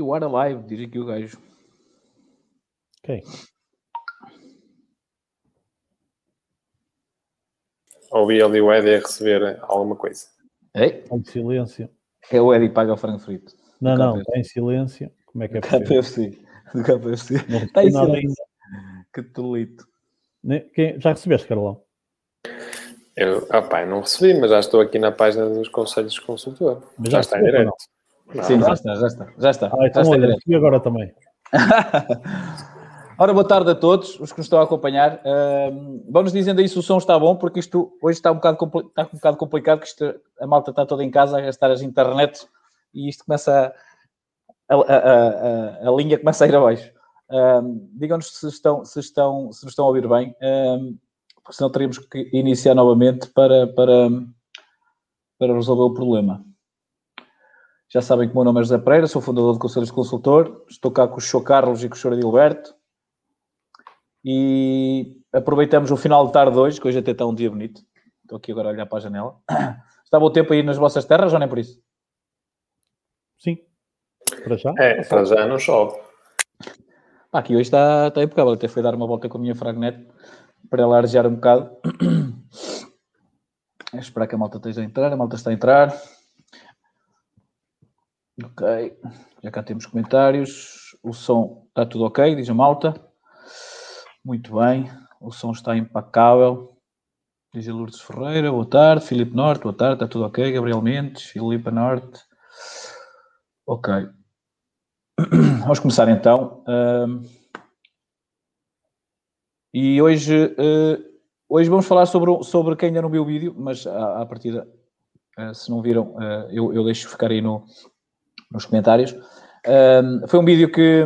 You are alive, diz aqui o gajo. Ok. Ouvi ali o Eddie a receber alguma coisa. Ei, em silêncio. é o Eddie paga o frango frito. Não, não, está em silêncio. Como é que é? KFC. Do KFC. Não Está em silêncio. Que tolito. Já recebeste, Carolão? Eu, ah, pá, não recebi, mas já estou aqui na página dos conselhos de consultor. Mas já, já está em direto. Não, Sim, já está, já está. Já está. Ah, já então está olha, direto. recebi agora também. Ora, boa tarde a todos os que nos estão a acompanhar. Ahm, Vão-nos dizendo aí se o som está bom, porque isto hoje está um bocado, está um bocado complicado, que isto, a malta está toda em casa a gastar as internet e isto começa a, a, a- a- a linha começa a ir abaixo. Ahm, Digam-nos se estão, se, estão, se nos estão a ouvir bem, ahm, porque senão teríamos que iniciar novamente para, para, para resolver o problema. Já sabem que o meu nome é José Pereira, sou fundador do Conselho de Consultor, estou cá com o Sr. Carlos e com o Sr. Adilberto e aproveitamos o final de tarde de hoje, que hoje até está um dia bonito. Estou aqui agora a olhar para a janela. Está bom tempo aí nas vossas terras ou nem por isso? Sim. Para já? É, para já não chove. Pá, aqui hoje está, está impecável. Até fui dar uma volta com a minha fragnete para ela arejar um bocado. É esperar que a malta esteja a entrar. A malta está a entrar. Ok. Já cá temos comentários. O som está tudo ok, diz a malta. Muito bem. O som está impecável. Diz a Lourdes Ferreira, boa tarde. Filipe Norte, boa tarde. Está tudo ok. Gabriel Mendes, Filipe Norte. Ok. Vamos começar então. E hoje, eh, hoje vamos falar sobre, sobre quem ainda não viu o vídeo, mas à, à partida, eh, se não viram, eh, eu, eu deixo ficar aí no, nos comentários. Ahm, foi um vídeo que,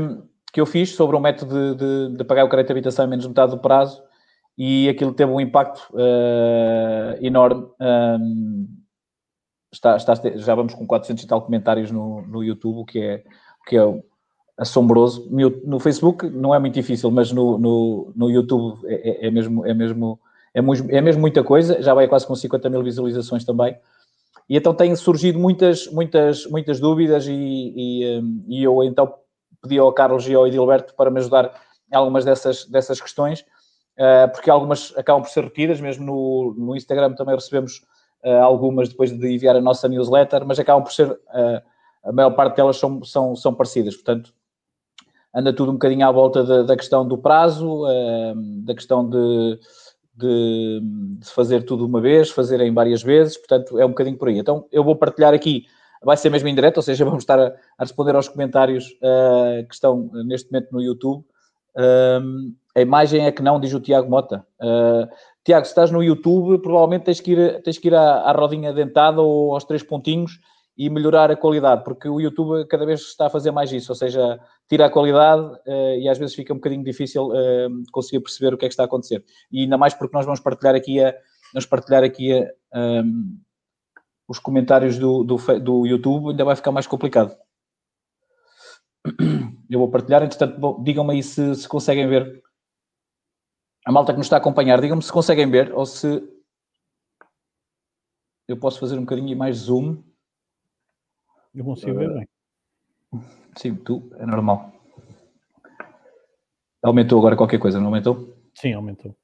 que eu fiz sobre o método de, de, de pagar o crédito de habitação em menos de metade do prazo e aquilo teve um impacto eh, enorme. Ahm, está, está, já vamos com 400 e tal comentários no, no YouTube, o que é, o que é assombroso. No, Facebook não é muito difícil, mas no, no, no YouTube é, é- é mesmo, é, mesmo, é, mu- é mesmo muita coisa. Já vai quase com 50 mil visualizações também. E então têm surgido muitas, muitas, muitas dúvidas e, e, hum, e eu então pedi ao Carlos e ao Edilberto para me ajudar em algumas dessas, dessas questões, eh, porque algumas acabam por ser retidas, mesmo no, no Instagram também recebemos eh, algumas depois de enviar a nossa newsletter, mas acabam por ser, eh, a maior parte delas são, são, são parecidas, portanto anda tudo um bocadinho à volta da, da questão do prazo, da questão de, de, de fazer tudo uma vez, fazer em várias vezes, portanto é um bocadinho por aí. Então eu vou partilhar aqui, vai ser mesmo em direto, ou seja, vamos estar a, a responder aos comentários eh, que estão neste momento no YouTube. Um, a imagem é que não, diz o Tiago Mota. Uh, Tiago, se estás no YouTube, provavelmente tens que ir, tens que ir à, à rodinha dentada ou aos três pontinhos e melhorar a qualidade, porque o YouTube cada vez está a fazer mais isso, ou seja, tira a qualidade uh, e às vezes fica um bocadinho difícil uh, conseguir perceber o que é que está a acontecer. E ainda mais porque nós vamos partilhar aqui, a, vamos partilhar aqui a, um, os comentários do, do, do YouTube, ainda vai ficar mais complicado. Eu vou partilhar, entretanto, digam-me aí se, se conseguem ver. A malta que nos está a acompanhar, digam-me se conseguem ver ou se eu posso fazer um bocadinho mais zoom. Eu consigo ver bem. Sim, tu, é normal. Aumentou agora qualquer coisa, não aumentou? Sim, aumentou.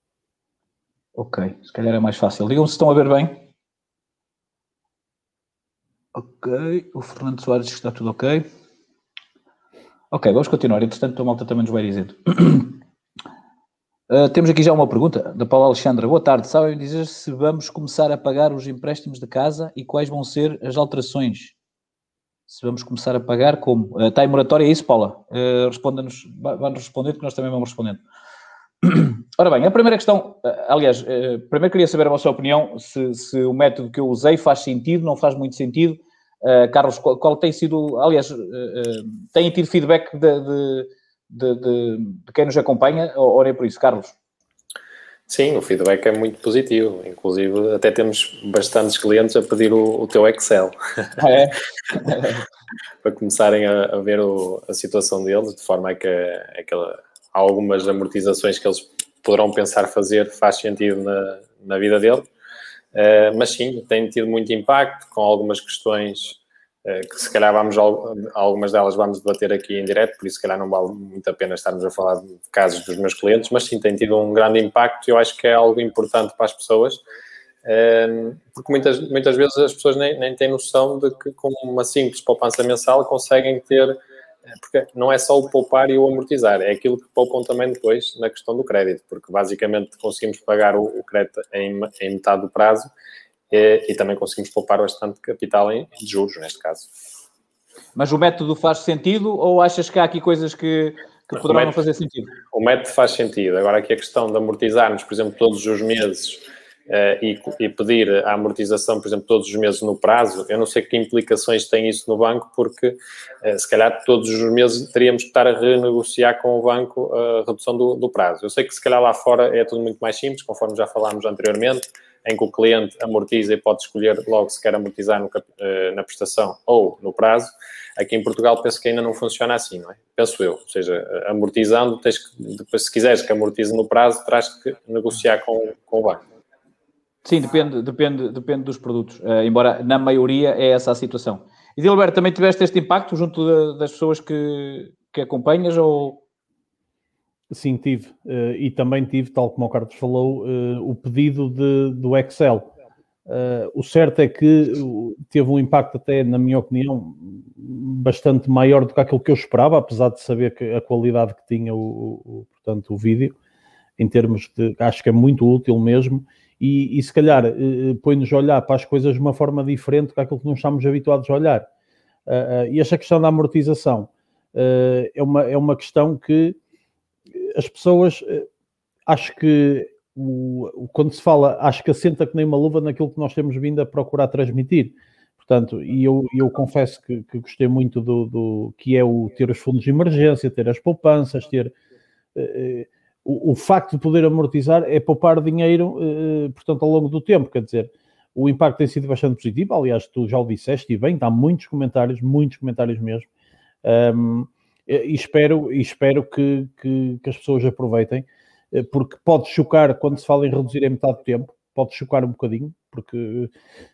Ok, se calhar é mais fácil. Digam-me se estão a ver bem. Ok, o Fernando Soares diz que está tudo ok. Ok, vamos continuar. Entretanto, a malta também nos vai dizendo. Uh, temos aqui já uma pergunta da Paula Alexandra. Boa tarde. Sabem dizer se vamos começar a pagar os empréstimos de casa e quais vão ser as alterações? Se vamos começar a pagar, como? Uh, está em moratória, é isso, Paula? Uh, Responda-nos, vai-nos respondendo, que nós também vamos respondendo. Ora bem, a primeira questão, aliás, primeiro queria saber a vossa opinião, se, se, o método que eu usei faz sentido, não faz muito sentido. Carlos, qual, tem sido, aliás, têm tido feedback de, de de, de, quem nos acompanha, ou nem por isso, Carlos? Sim, o feedback é muito positivo. Inclusive, até temos bastantes clientes a pedir o, o teu Excel. Ah, é? Para começarem a, a ver o, a situação deles, de forma a que aquela, algumas amortizações que eles poderão pensar fazer faz sentido na, na vida dele. Uh, mas sim, tem tido muito impacto com algumas questões que se calhar vamos, algumas delas vamos debater aqui em direto, por isso se calhar não vale muito a pena estarmos a falar de casos dos meus clientes, mas sim tem tido um grande impacto e eu acho que é algo importante para as pessoas, ehm, porque muitas, muitas vezes as pessoas nem, nem têm noção de que com uma simples poupança mensal conseguem ter, eh, porque não é só o poupar e o amortizar, é aquilo que poupam também depois na questão do crédito, porque basicamente conseguimos pagar o crédito em, em metade do prazo e, e também conseguimos poupar bastante capital em, em juros, neste caso. Mas o método faz sentido ou achas que há aqui coisas que, que poderão método, não fazer sentido? O método faz sentido. Agora, aqui a questão de amortizarmos, por exemplo, todos os meses uh, e, e, pedir a amortização, por exemplo, todos os meses no prazo, eu não sei que implicações tem isso no banco, porque uh, se calhar todos os meses teríamos que estar a renegociar com o banco a redução do, do prazo. Eu sei que se calhar lá fora é tudo muito mais simples, conforme já falámos anteriormente em que o cliente amortiza e pode escolher logo se quer amortizar no, eh, na prestação ou no prazo. Aqui em Portugal penso que ainda não funciona assim, não é? Penso eu. Ou seja, amortizando, tens que, depois, se quiseres que amortize no prazo, terás que negociar com, com o banco. Sim, depende, depende, depende dos produtos. Uh, embora na maioria é essa a situação. E Dilberto, também tiveste este impacto junto de, das pessoas que, que acompanhas ou, Sim, tive. Uh, e também tive, tal como o Carlos falou, uh, o pedido de, do Excel. Uh, o certo é que teve um impacto, até na minha opinião, bastante maior do que aquilo que eu esperava, apesar de saber que a qualidade que tinha o, o portanto, o vídeo, em termos de. Acho que é muito útil mesmo. E, e se calhar põe-nos a olhar para as coisas de uma forma diferente do que aquilo que não estamos habituados a olhar. e esta questão da amortização é, uma, é uma questão que as pessoas, eh, acho que o, quando se fala, acho que assenta que nem uma luva naquilo que nós temos vindo a procurar transmitir. Portanto, e eu, eu confesso que, que gostei muito do, do, que é o ter os fundos de emergência, ter as poupanças, ter eh, o, o, facto de poder amortizar é poupar dinheiro, eh, portanto, ao longo do tempo. Quer dizer, o impacto tem sido bastante positivo. Aliás, tu já o disseste e bem, dá muitos comentários, muitos comentários mesmo. Um, e espero, e espero que, que, que, as pessoas aproveitem, eh, porque pode chocar quando se fala em reduzir em metade do tempo, pode chocar um bocadinho, porque,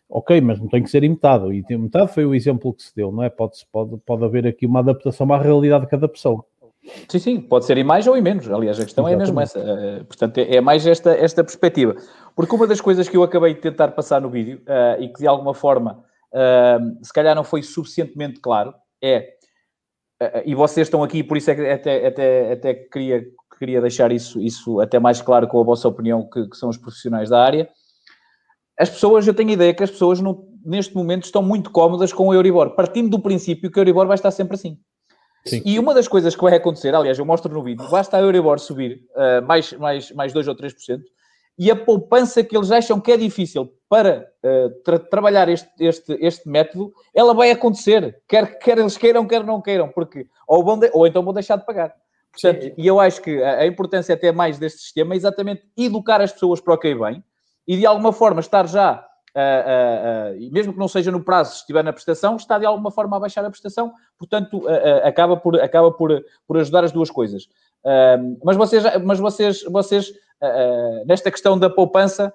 ok, mas não tem que ser em metade, e metade foi o exemplo que se deu, não é? Pode, pode, pode haver aqui uma adaptação à realidade de cada pessoa. Sim, sim, pode ser em mais ou em menos. Aliás, a questão Exatamente. é mesmo essa. Uh, portanto, é, é, mais esta, esta perspectiva. Porque uma das coisas que eu acabei de tentar passar no vídeo uh, e que de alguma forma uh, se calhar não foi suficientemente claro é e vocês estão aqui, por isso é que até, até, até queria, queria deixar isso, isso até mais claro com a vossa opinião, que, que são os profissionais da área. As pessoas, eu tenho a ideia que as pessoas neste momento estão muito cómodas com o Euribor, partindo do princípio que o Euribor vai estar sempre assim. Sim. E uma das coisas que vai acontecer, aliás, eu mostro no vídeo, basta a Euribor subir uh, mais, mais, mais 2 ou 3%, e a poupança que eles acham que é difícil para uh, tra trabalhar este, este, este método, ela vai acontecer, quer, quer eles queiram, quer não queiram, porque ou, vão ou então vão deixar de pagar. Portanto, e eu acho que a, a importância até mais deste sistema é exatamente educar as pessoas para o que bem e de alguma forma estar já, uh, uh, mesmo que não seja no prazo, se estiver na prestação, está de alguma forma a baixar a prestação, portanto, acaba, por, acaba por, por ajudar as duas coisas. mas vocês, mas vocês, vocês nesta questão da poupança,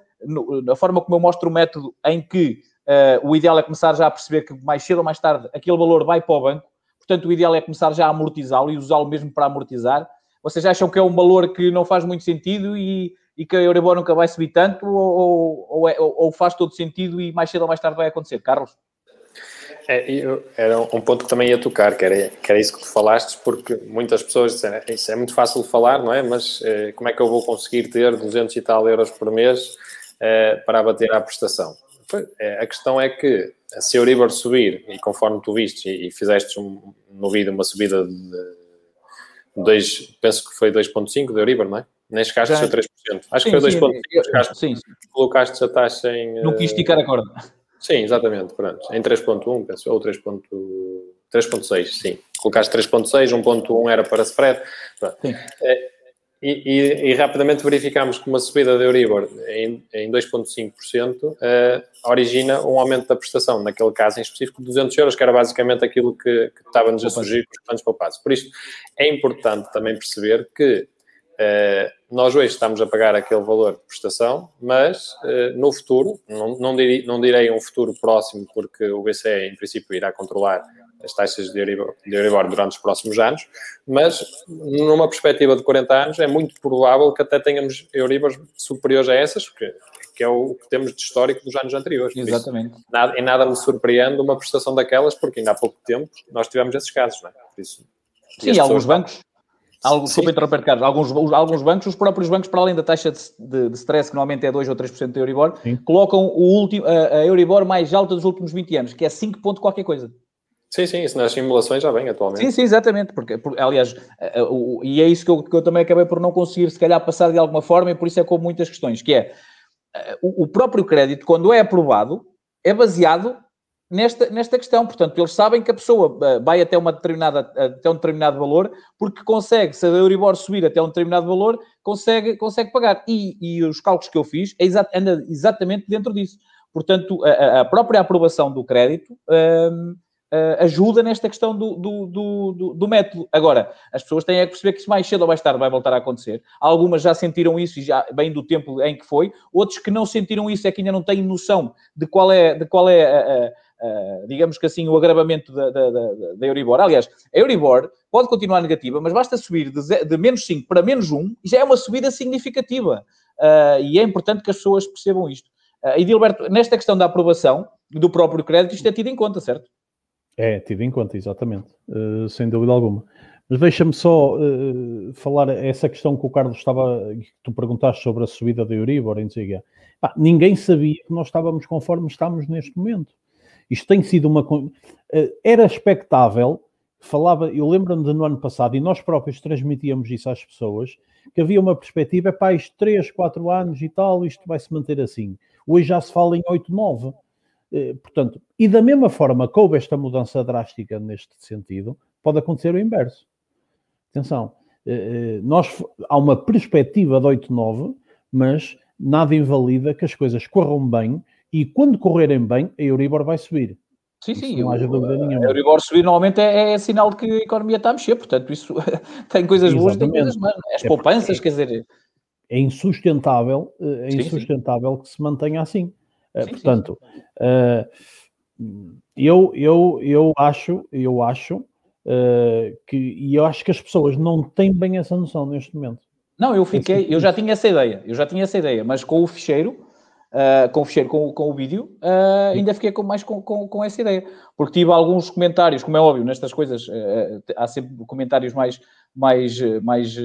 na forma como eu mostro o método em que uh, o ideal é começar já a perceber que mais cedo ou mais tarde aquele valor vai para o banco, portanto o ideal é começar já a amortizá-lo e usá-lo mesmo para amortizar. Vocês acham que é um valor que não faz muito sentido e, e que a Euribor nunca vai subir tanto ou, ou, é, ou, ou faz todo sentido e mais cedo ou mais tarde vai acontecer? Carlos? É, eu, era um ponto que também ia tocar, que era, que era isso que tu falaste, porque muitas pessoas disseram, isso é muito fácil de falar, não é? Mas eh, como é que eu vou conseguir ter 200 e tal euros por mês eh, para abater a prestação? É, a questão é que se a Euribor subir, e conforme tu viste e, e fizeste um, no vídeo uma subida de 2, penso que foi 2.5 de Euribor, não é? Nem chegaste a 3%. Acho sim, que foi 2.5. Sim, sim. Colocaste a taxa em... Não quis esticar a corda. Sim, exatamente, pronto. Em 3.1, penso, ou 3.6, sim. Colocaste 3.6, 1.1 era para spread. É, e, e, e, rapidamente verificamos que uma subida de Euribor em, em 2,5% uh, origina um aumento da prestação, naquele caso em específico, de 200 euros, que era basicamente aquilo que, que estava-nos a surgir com os planos poupados. Por isto, é importante também perceber que nós hoje estamos a pagar aquele valor de prestação, mas no futuro, não, não, direi, não direi um futuro próximo, porque o BCE, em princípio, irá controlar as taxas de Euribor, de Euribor durante os próximos anos, mas numa perspectiva de 40 anos é muito provável que até tenhamos Euribor superiores a essas, que, que é o que temos de histórico dos anos anteriores. Exatamente. Isso, nada, em nada me surpreende uma prestação daquelas, porque ainda há pouco tempo nós tivemos esses casos, não é? Por isso, Sim, alguns bancos, Algo, desculpa interromper, Carlos. Alguns, alguns bancos, os próprios bancos, para além da taxa de, de, de stress, que normalmente é 2 ou 3% de Euribor, Sim. colocam o último, a, a Euribor mais alta dos últimos 20 anos, que é 5 ponto qualquer coisa. Sim, sim, isso nas simulações já vem atualmente. Sim, sim, exatamente. Porque, porque aliás, uh, e é isso que eu, que eu, também acabei por não conseguir, se calhar, passar de alguma forma, e por isso é com muitas questões, que é o, próprio crédito, quando é aprovado, é baseado nesta, nesta questão. Portanto, eles sabem que a pessoa vai até, uma determinada, até um determinado valor, porque consegue, se a Euribor subir até um determinado valor, consegue, consegue pagar. E, e os cálculos que eu fiz é exa anda exatamente dentro disso. Portanto, a, a própria aprovação do crédito. Um, uh, ajuda nesta questão do, do, do, do, método. Agora, as pessoas têm a perceber que isso mais cedo ou mais tarde vai voltar a acontecer. Algumas já sentiram isso e já bem do tempo em que foi, outros que não sentiram isso é que ainda não têm noção de qual é, de qual é a, a, digamos que assim, o agravamento da, da, da, da, Euribor. Aliás, a Euribor pode continuar negativa, mas basta subir de, de menos 5 para menos 1 e já é uma subida significativa. Uh, e é importante que as pessoas percebam isto. Uh, e, Dilberto, nesta questão da aprovação do próprio crédito, isto é tido em conta, certo? É, tive em conta, exatamente, uh, sem dúvida alguma. Mas deixa-me só uh, falar essa questão que o Carlos estava, que tu perguntaste sobre a subida da Euribor, em Pá, ninguém sabia que nós estávamos conforme estamos neste momento. Isto tem sido uma. Uh, era expectável, falava, eu lembro-me de no ano passado, e nós próprios transmitíamos isso às pessoas, que havia uma perspectiva, pá, isto 3, 4 anos e tal, isto vai se manter assim. Hoje já se fala em 8, 9. Eh, portanto, e da mesma forma que houve esta mudança drástica neste sentido, pode acontecer o inverso. Atenção, eh, eh, nós, há uma perspectiva de 8-9, mas nada invalida que as coisas corram bem e quando correrem bem, a Euribor vai subir. Sim, sim, não haja dúvida nenhuma. A Euribor subir normalmente é, é, sinal de que a economia está a mexer, portanto, isso tem coisas boas tem coisas más. É? As é poupanças, quer dizer. É insustentável, é insustentável sim, sim. que se mantenha assim. Eh, sim, Portanto, uh, eu, eu, eu acho, eu acho uh, que, e eu acho que as pessoas não têm bem essa noção neste momento. Não, eu fiquei, eu já tinha essa ideia, eu já tinha essa ideia, mas com o ficheiro, uh, com o ficheiro, com, com o vídeo, ainda fiquei com, mais com, com, com, essa ideia, porque tive alguns comentários, como é óbvio, nestas coisas há sempre comentários mais, mais, mais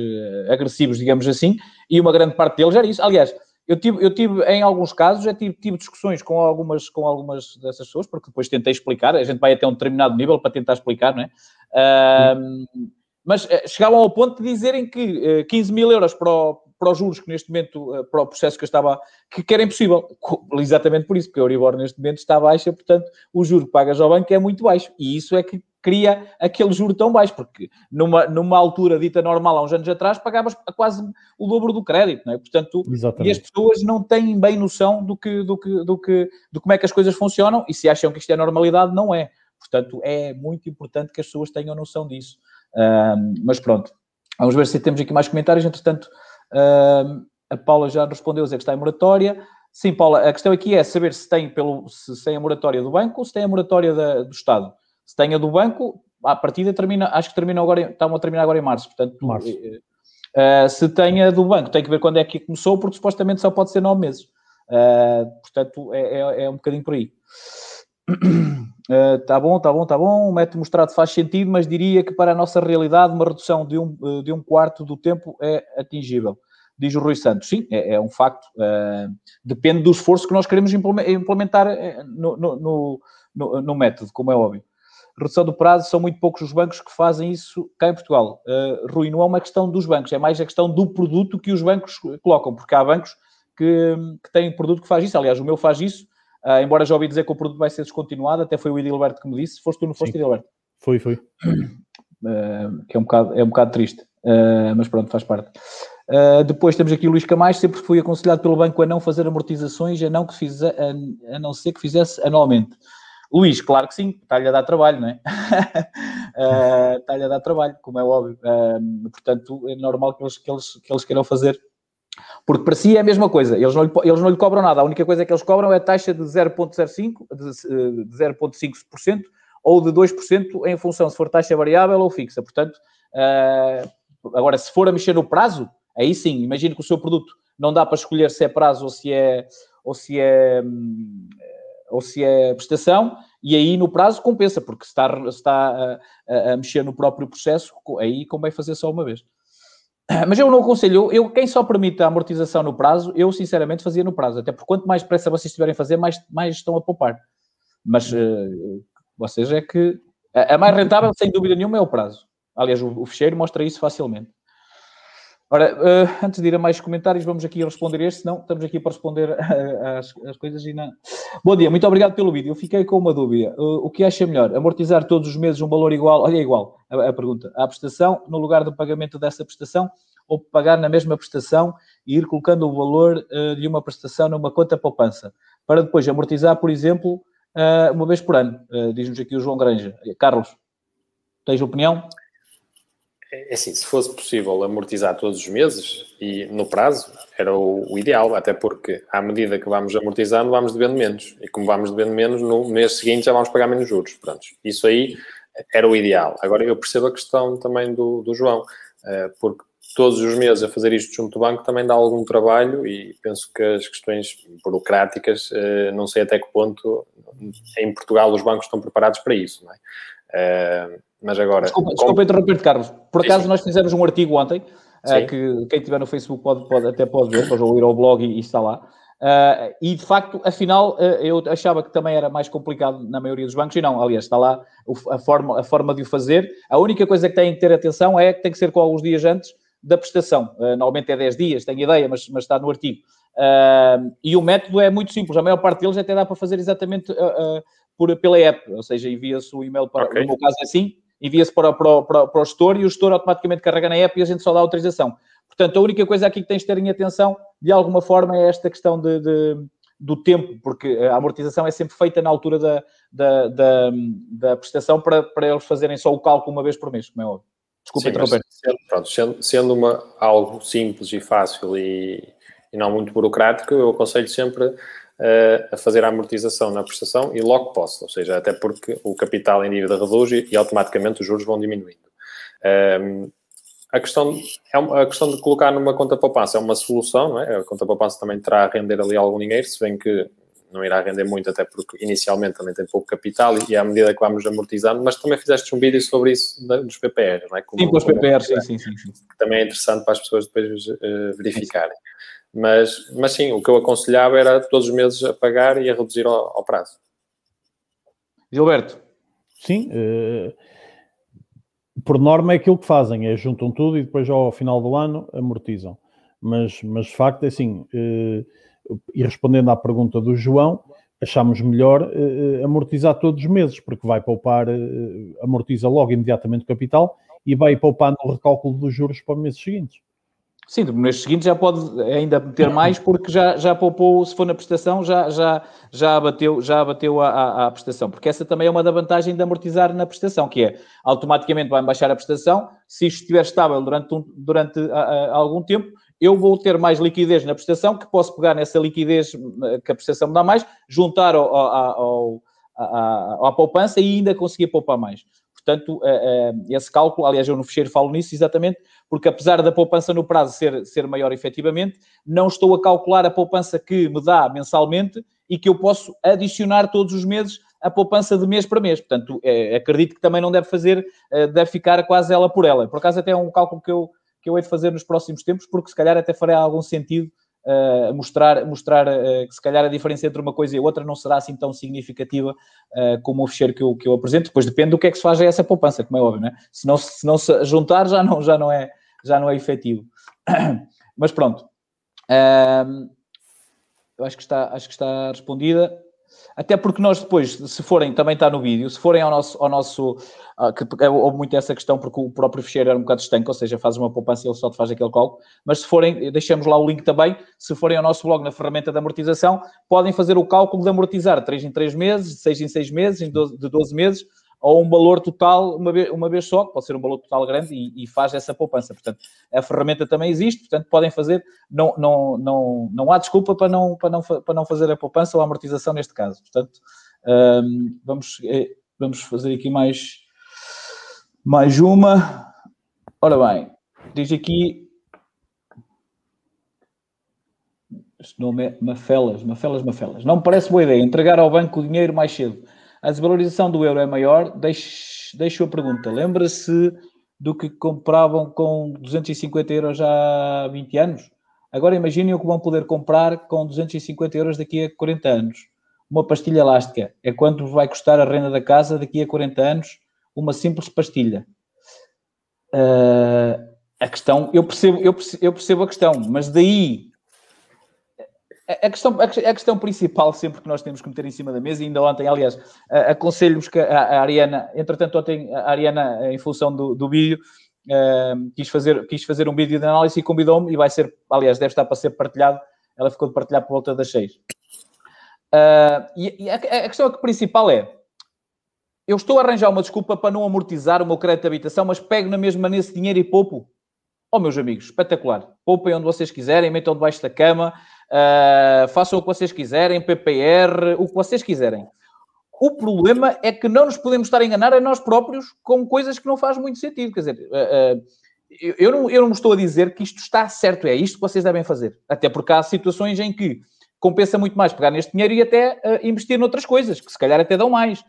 agressivos, digamos assim, e uma grande parte deles era isso. Aliás, eu tive, eu tive, em alguns casos, já tive, tive discussões com algumas, com algumas dessas pessoas, porque depois tentei explicar, a gente vai até um determinado nível para tentar explicar, não é? Uh, mas uh, chegavam ao ponto de dizerem que uh, 15 mil euros para, o, para os juros que neste momento, uh, para o processo que eu estava, que, que era impossível. Exatamente por isso, porque a Euribor neste momento está baixa, portanto, o juro que pagas ao banco é muito baixo. E isso é que cria aquele juro tão baixo, porque numa, numa altura dita normal, há uns anos atrás, pagavas quase o dobro do crédito, não é? Portanto, Exatamente. e as pessoas não têm bem noção do que, do que, do que, do como é que as coisas funcionam e se acham que isto é normalidade, não é. Portanto, é muito importante que as pessoas tenham noção disso. Um, mas pronto, vamos ver se temos aqui mais comentários. Entretanto, um, a Paula já respondeu dizer que está em moratória. Sim, Paula, a questão aqui é saber se tem, pelo, se tem a moratória do banco ou se tem a moratória da, do Estado. Se tem a do banco, a partida termina, acho que termina agora, estão a terminar agora em março, portanto, março. Uh, se tem a do banco, tem que ver quando é que começou, porque supostamente só pode ser nove meses. Uh, portanto, é, é, é, um bocadinho por aí. Uh, tá bom, tá bom, tá bom. O método mostrado faz sentido, mas diria que para a nossa realidade uma redução de um, de um quarto do tempo é atingível. Diz o Rui Santos. Sim, é, é um facto. Uh, depende do esforço que nós queremos implementar no, no, no, no método, como é óbvio redução do prazo, são muito poucos os bancos que fazem isso cá em Portugal. Uh, Rui, não é uma questão dos bancos, é mais a questão do produto que os bancos colocam, porque há bancos que, que têm produto que faz isso. Aliás, o meu faz isso, uh, embora já ouvi dizer que o produto vai ser descontinuado, até foi o Edilberto que me disse. Foste tu, não foste. Edilberto? Foi, foi. Uh, que é um bocado, é um bocado triste, mas pronto, faz parte. depois temos aqui o Luís Camais, sempre fui aconselhado pelo banco a não fazer amortizações, a não, que fize, a, a não ser que fizesse anualmente. Luís, claro que sim, está-lhe a dar trabalho, não é? uh, está-lhe a dar trabalho, como é óbvio. Uh, portanto, é normal que eles, que, eles, que eles queiram fazer. Porque para si é a mesma coisa, eles não, lhe, eles não lhe cobram nada, a única coisa que eles cobram é a taxa de 0,05%, de, de 0,5% ou de 2% em função se for taxa variável ou fixa. Portanto, uh, agora, se for a mexer no prazo, aí sim, imagino que o seu produto não dá para escolher se é prazo ou se é, ou se é, hum, ou se é prestação, e aí no prazo compensa, porque se está, se está a, a, mexer no próprio processo, aí convém fazer só uma vez. Mas eu não aconselho, eu, quem só permite a amortização no prazo, eu sinceramente fazia no prazo, até porque quanto mais pressa vocês estiverem a fazer, mais, mais estão a poupar. Mas uh, vocês é que a, a, mais rentável, sem dúvida nenhuma, é o prazo. Aliás, o, o fecheiro mostra isso facilmente. Ora, uh, antes de ir a mais comentários, vamos aqui responder este, senão estamos aqui para responder às, coisas e não. Bom dia, muito obrigado pelo vídeo. Eu fiquei com uma dúvida. Uh, o que acha melhor? Amortizar todos os meses um valor igual, olha, igual, a, a pergunta, à prestação, no lugar do pagamento dessa prestação, ou pagar na mesma prestação e ir colocando o valor uh, de uma prestação numa conta poupança, para depois amortizar, por exemplo, uma vez por ano. Diz-nos aqui o João Granja. Carlos, tens opinião? É, assim, se fosse possível amortizar todos os meses e no prazo, era o, o, ideal, até porque à medida que vamos amortizando, vamos devendo menos. E como vamos devendo menos, no mês seguinte já vamos pagar menos juros. Pronto, isso aí era o ideal. Agora eu percebo a questão também do, do João, eh, porque todos os meses a fazer isto junto do banco também dá algum trabalho e penso que as questões burocráticas, eh, não sei até que ponto em Portugal os bancos estão preparados para isso, não é? Mas agora. Desculpa, desculpa como... interromper-te, Carlos. Por acaso, sim, nós fizemos um artigo ontem, uh, que quem estiver no Facebook pode, pode, até pode ver, depois vou ir ao blog e, e está lá. Uh, e de facto, afinal, uh, eu achava que também era mais complicado na maioria dos bancos, e não, aliás, está lá a forma, a forma de o fazer. A única coisa que tem que ter atenção é que tem que ser com alguns dias antes da prestação. Uh, normalmente é 10 dias, tenho ideia, mas, mas está no artigo. e o método é muito simples, a maior parte deles até dá para fazer exatamente por, pela app, ou seja, envia-se o e-mail para. Okay. No meu caso é assim, envia-se para, para, para, para o gestor e o gestor automaticamente carrega na app e a gente só dá autorização. Portanto, a única coisa aqui que tens de ter em atenção, de alguma forma, é esta questão de, de, do tempo, porque a amortização é sempre feita na altura da, da, da, da, prestação para, para eles fazerem só o cálculo uma vez por mês, como é óbvio. Desculpa interromper. Sendo, pronto, sendo, sendo uma, algo simples e fácil e, e não muito burocrático, eu aconselho sempre uh, a fazer a amortização na prestação e logo posso, ou seja, até porque o capital em dívida reduz e, e automaticamente os juros vão diminuindo. Um, ehm, a questão, é uma, a questão de colocar numa conta poupança é uma solução, não é? A conta poupança também terá a render ali algum dinheiro, se bem que não irá render muito, até porque inicialmente também tem pouco capital e, à medida que vamos amortizando, mas também fizeste um vídeo sobre isso dos PPR, não é? Como, sim, com os PPR, sim, sim, sim, sim. Também é interessante para as pessoas depois uh, verificarem. Mas, mas sim, o que eu aconselhava era todos os meses a pagar e a reduzir ao, ao prazo. Gilberto. Sim, uh, por norma é aquilo que fazem, é juntam tudo e depois ao final do ano amortizam. Mas, mas de facto é assim, uh, e respondendo à pergunta do João, achamos melhor uh, amortizar todos os meses, porque vai poupar, amortiza logo imediatamente o capital e vai poupar no recálculo dos juros para os meses seguintes. Sim, no mês seguinte já pode ainda meter mais, porque já, já poupou, se for na prestação, já, já, já abateu, já abateu a, a, a, prestação. Porque essa também é uma da vantagem de amortizar na prestação, que é automaticamente vai baixar a prestação. Se isto estiver estável durante, um, durante a, algum tempo, eu vou ter mais liquidez na prestação, que posso pegar nessa liquidez eh, que a prestação me dá mais, juntar ao, ao, ao, à poupança e ainda conseguir poupar mais. Portanto, eh, eh, esse cálculo, aliás, eu no fecheiro falo nisso exatamente, porque apesar da poupança no prazo ser, ser maior efetivamente, não estou a calcular a poupança que me dá mensalmente e que eu posso adicionar todos os meses a poupança de mês para mês. Portanto, é, acredito que também não deve fazer, eh, deve ficar quase ela por ela. Por acaso até é um cálculo que eu, que eu hei de fazer nos próximos tempos, porque se calhar até fará algum sentido uh, mostrar, mostrar uh, que se calhar a diferença entre uma coisa e outra não será assim tão significativa uh, como o fecheiro que eu, que eu apresento. Depois depende do que é que se faz a essa poupança, como é óbvio, né? Se não se, não se juntar já não, já, não é, já não é efetivo. Mas pronto. eu acho que está, acho que está respondida. Até porque nós depois, se forem, também está no vídeo, se forem ao nosso, ao nosso uh, que houve muito essa questão porque o próprio ficheiro era um bocado estanque, ou seja, faz uma poupança e ele só te faz aquele cálculo, mas se forem, deixamos lá o link também, se forem ao nosso blog na ferramenta de amortização, podem fazer o cálculo de amortizar 3 em 3 meses, 6 em 6 meses, em 12, de 12 meses, ou um valor total uma vez, uma vez só, pode ser um valor total grande e, e, faz essa poupança. Portanto, a ferramenta também existe, portanto, podem fazer, não, não, não, não há desculpa para não, para, não, para não fazer a poupança ou a amortização neste caso. Portanto, um, vamos, eh, vamos fazer aqui mais, mais uma. Ora bem, diz aqui. Este nome é Mafelas, Mafelas, Mafelas. Não me parece boa ideia entregar ao banco o dinheiro mais cedo a desvalorização do euro é maior, deixo, deixo a pergunta. Lembra-se do que compravam com 250 euros há 20 anos? Agora imaginem o que vão poder comprar com 250 euros daqui a 40 anos. Uma pastilha elástica é quanto vai custar a renda da casa daqui a 40 anos? Uma simples pastilha. Uh, a questão, eu percebo, eu percebo, eu percebo a questão, mas daí a questão, a questão principal sempre que nós temos que meter em cima da mesa, e ainda ontem, aliás, aconselho-vos que a, Ariana, entretanto, ontem a Ariana, em função do, do vídeo, uh, quis, fazer, quis fazer um vídeo de análise e convidou-me, e vai ser, aliás, deve estar para ser partilhado, ela ficou de partilhar por volta das seis. Uh, e, e a, a, questão principal é, eu estou a arranjar uma desculpa para não amortizar o meu crédito de habitação, mas pego na mesma nesse dinheiro e poupo. Oh, meus amigos, espetacular. Poupem onde vocês quiserem, metam debaixo da cama, uh, façam o que vocês quiserem, PPR, o que vocês quiserem. O problema é que não nos podemos estar a enganar a nós próprios com coisas que não fazem muito sentido. Quer dizer, uh, uh, eu, não, eu não estou a dizer que isto está certo, é isto que vocês devem fazer. Até porque há situações em que compensa muito mais pegar neste dinheiro e até investir noutras coisas, que se calhar até dão mais.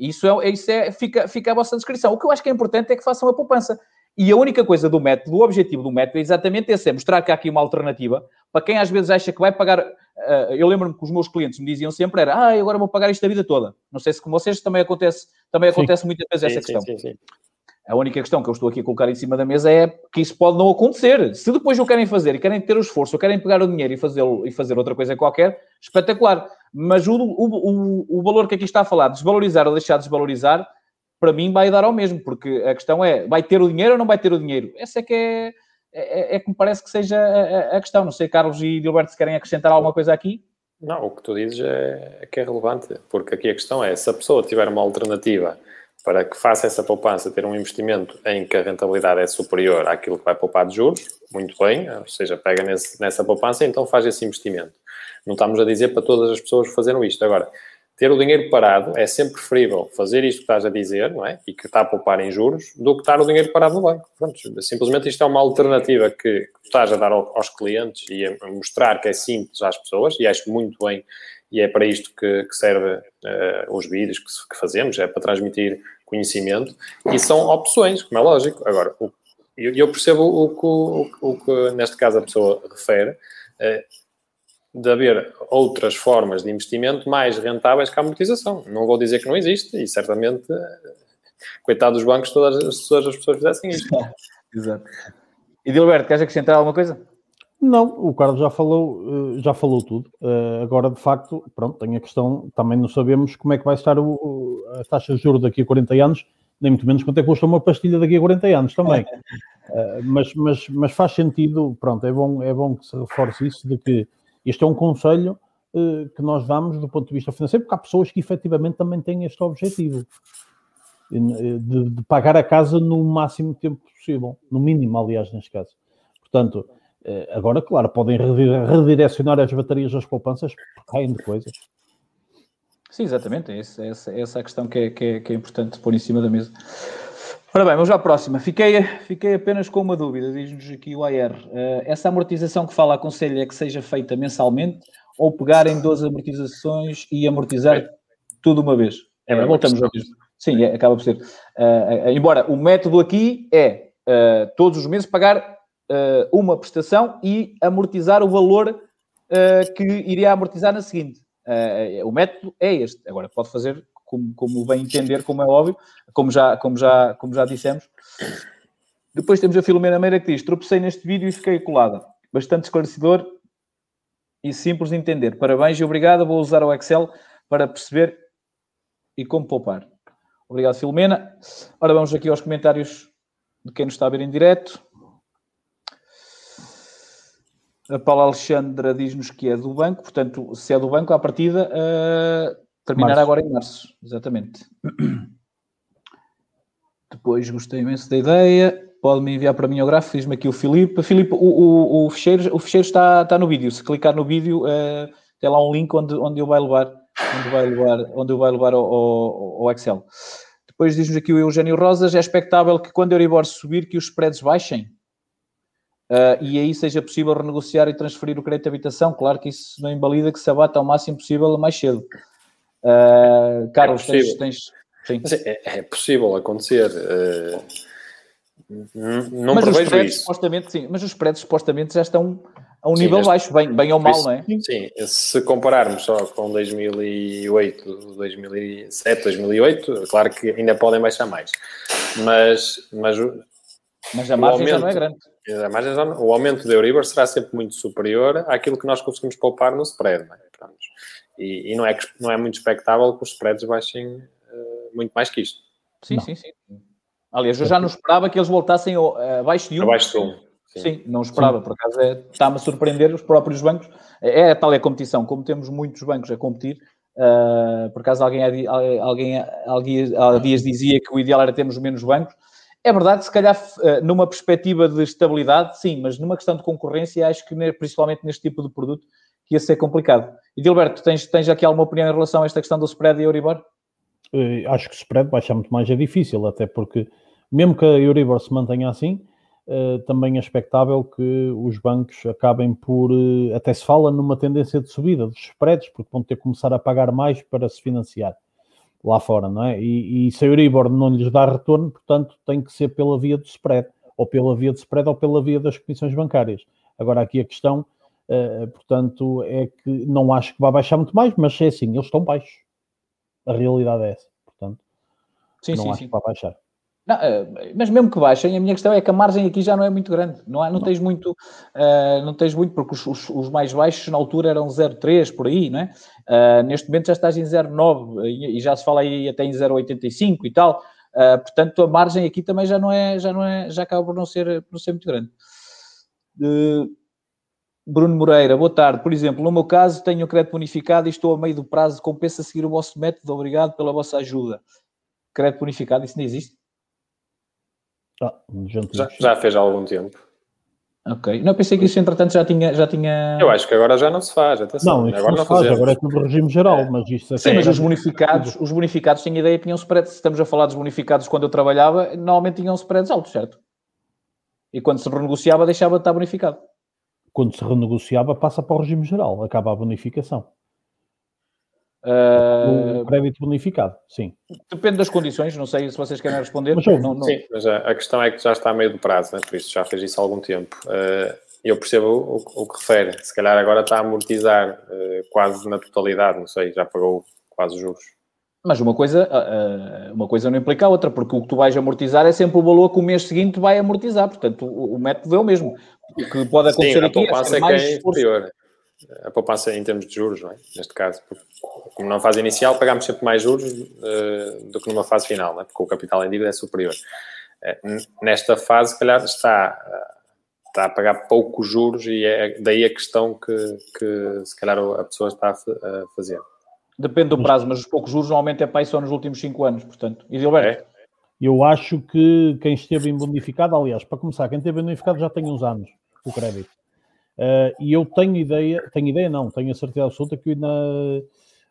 isso é, isso é fica, fica a vossa descrição. O que eu acho que é importante é que façam a poupança. E a única coisa do método, o objetivo do método é exatamente esse, é mostrar que há aqui uma alternativa para quem às vezes acha que vai pagar. Uh, eu lembro-me que os meus clientes me diziam sempre era, ah, agora vou pagar isto a vida toda. Não sei se com vocês também acontece, também acontece muitas vezes essa questão. Sim, sim, sim. A única questão que eu estou aqui a colocar em cima da mesa é que isso pode não acontecer. Se depois o querem fazer e querem ter o esforço, ou querem pegar o dinheiro e, fazer e fazer outra coisa qualquer, espetacular. Mas o, o, o, o valor que aqui está a falar, desvalorizar ou deixar de desvalorizar, para mim vai dar ao mesmo, porque a questão é, vai ter o dinheiro ou não vai ter o dinheiro? Essa é que é, é, é que me parece que seja a, a, questão. Não sei, Carlos e Gilberto, se querem acrescentar alguma coisa aqui? Não, o que tu dizes é, é que é relevante, porque aqui a questão é, se a pessoa tiver uma alternativa para que faça essa poupança, ter um investimento em que a rentabilidade é superior àquilo que vai poupar de juros, muito bem, ou seja, pega nesse, nessa poupança, então faz esse investimento. Não estamos a dizer para todas as pessoas fazerem isto. Agora, ter o dinheiro parado é sempre preferível fazer isto que estás a dizer, não é? E que está a poupar em juros, do que estar o dinheiro parado no banco. Pronto, simplesmente isto é uma alternativa que estás a dar aos clientes e a mostrar que é simples às pessoas, e acho muito bem, e é para isto que, que serve uh, os vídeos que, que, fazemos, é para transmitir conhecimento, e são opções, como é lógico. Agora, o, eu, eu percebo o que, o, o que, neste caso, a pessoa refere, uh, de haver outras formas de investimento mais rentáveis que a amortização. Não vou dizer que não existe e certamente, coitado dos bancos, todas as, todas as pessoas fizessem isso. Exato. E Dilberto, queres acrescentar alguma coisa? Não, o Carlos já falou, eh, já falou tudo. Eh, agora, de facto, pronto, tem a questão, também não sabemos como é que vai estar o, a taxa de juros daqui a 40 anos, nem muito menos quanto é que custa uma pastilha daqui a 40 anos também. Eh, mas, mas, mas faz sentido, pronto, é bom, é bom que se reforce isso de que este é um conselho uh, que nós damos do ponto de vista financeiro, porque há pessoas que efetivamente também têm este objetivo eh, de, de pagar a casa no máximo tempo possível, no mínimo, aliás, neste caso. Portanto, uh, agora, claro, podem redirecionar as baterias das poupanças caem de coisas. Sim, exatamente. Essa, essa, essa é a questão que é, que, é, que é importante pôr em cima da mesa. Ora bem, vamos à próxima. Fiquei, fiquei apenas com uma dúvida, diz-nos aqui o AR. Uh, eh, essa amortização que fala aconselha é que seja feita mensalmente ou pegar em 12 amortizações e amortizar é. tudo uma vez? É, é voltamos ao mesmo. Sim, é, acaba por ser. Uh, uh, embora o método aqui é todos os meses pagar uma prestação e amortizar o valor que iria amortizar na seguinte. o método é este. Agora, pode fazer como, como bem entender, como é óbvio, como já, como já, como já dissemos. Depois temos a Filomena Meira que diz: tropecei neste vídeo e fiquei colada. Bastante esclarecedor e simples de entender. Parabéns e obrigado. Vou usar o Excel para perceber e como poupar. Obrigado, Filomena. Ora, vamos aqui aos comentários de quem nos está a ver em direto. A Paula Alexandra diz-nos que é do banco, portanto, se é do banco, à partida, uh, terminará março. agora em março. Exatamente. Depois gostei imenso da ideia. Pode-me enviar para mim o gráfico, diz-me aqui o Filipe. Filipe, o, o, o, fecheiro, o fecheiro está, está no vídeo. Se clicar no vídeo, uh, tem lá um link onde, onde eu vai levar, onde vai levar, onde eu vai levar ao, ao, ao Excel. Depois diz-nos aqui o Eugênio Rosas, é expectável que quando a Euribor subir, que os spreads baixem? Uh, e aí seja possível renegociar e transferir o crédito de habitação. Claro que isso não invalida que se abata ao máximo possível mais cedo. Uh, Carlos, é tens, tens, é, é, possível acontecer. Uh, não mas prevejo spreads, isso. Supostamente, sim, mas os prédios supostamente já estão a um sim, nível este, baixo, bem, bem ou mal, isso, não é? Sim, se compararmos só com 2008, 2007, 2008, claro que ainda podem baixar mais. Mas, mas, mas a margem aumento, já não é grande. A margem já não, o aumento da Euribor será sempre muito superior àquilo que nós conseguimos poupar no spread. Não é? E, e, não, é, não é muito expectável que os spreads baixem muito mais que isto. Sim, não. sim, sim. Aliás, eu já não esperava que eles voltassem abaixo de um. Abaixo de um. Sim, sim não esperava, sim. por acaso é, está-me a surpreender os próprios bancos. É, é tal é a competição, como temos muitos bancos a competir, uh, por acaso alguém, alguém, alguém há dias dizia que o ideal era termos menos bancos. É verdade, se calhar uh, numa perspectiva de estabilidade, sim, mas numa questão de concorrência, acho que principalmente neste tipo de produto que ia ser complicado. E Gilberto, tens, tens aqui alguma opinião em relação a esta questão do spread e Euribor? Eh, acho que o spread baixar muito mais é difícil, até porque, mesmo que a Euribor se mantenha assim, uh, também é expectável que os bancos acabem por, uh, até se fala numa tendência de subida dos spreads, porque vão ter que começar a pagar mais para se financiar lá fora, não é? E, e se a Euribor não lhes dá retorno, portanto, tem que ser pela via do spread, ou pela via do spread, ou pela via das comissões bancárias. Agora, aqui a questão, uh, portanto, é que não acho que vá baixar muito mais, mas é assim, eles estão baixos a realidade é essa. Portanto, sim, não sim, acho sim. que vai baixar. Não, eh, mas mesmo que baixem, a minha questão é que a margem aqui já não é muito grande. Não, há, não, não. tens muito, uh, não tens muito, porque os, os, os, mais baixos na altura eram 0,3 por aí, não é? Uh, neste momento já estás em 0,9 e, e, já se fala aí até em 0,85 e tal. Uh, portanto, a margem aqui também já não é, já não é, já acaba por não ser, por não ser muito grande. Bruno Moreira, boa tarde. Por exemplo, no meu caso, tenho o crédito bonificado e estou a meio do prazo. Compensa seguir o vosso método. Obrigado pela vossa ajuda. Crédito bonificado, isso não existe? Ah, já, já, fez há algum tempo. Ok. Não, pensei que isso, entretanto, já tinha, já tinha... Eu acho que agora já não se faz. Atenção. Não, agora não, se faz. Agora é tudo regime geral. É. Mas isto é Sim, mas os bonificados, os bonificados, tinha ideia, tinham spreads. Se estamos a falar dos bonificados quando eu trabalhava, normalmente tinham spreads altos, certo? E quando se renegociava, deixava de estar bonificado quando se renegociava, passa para o regime geral, acaba a bonificação. Uh... O crédito bonificado, sim. Depende das condições, não sei se vocês querem responder. Mas, não, não... Sim, mas a, questão é que já está a meio do prazo, né? por isso já fez isso há algum tempo. Uh, eu percebo o, o, que refere. Se calhar agora está a amortizar uh, quase na totalidade, não sei, já pagou quase os juros. Mas uma coisa, uma coisa não implica a outra, porque o que tu vais amortizar é sempre o valor que o mês seguinte vai amortizar. Portanto, o, método é o mesmo. O que pode acontecer Sim, a aqui é poupança é, mais que é inferior. A poupança em termos de juros, não é? neste caso. Como na fase inicial pagamos sempre mais juros uh, do que numa fase final, não é? porque o capital em dívida é superior. Uh, nesta fase, se calhar, está, uh, está a pagar poucos juros e é daí a questão que, que se calhar a pessoa está a fazer. Depende do prazo, mas os poucos juros normalmente é pai só nos últimos 5 anos, portanto. E Gilberto? É. Eu acho que quem esteve em bonificado, aliás, para começar, quem esteve bonificado já tem uns anos o crédito. Uh, e eu tenho ideia, tenho ideia não, tenho a certeza absoluta que ainda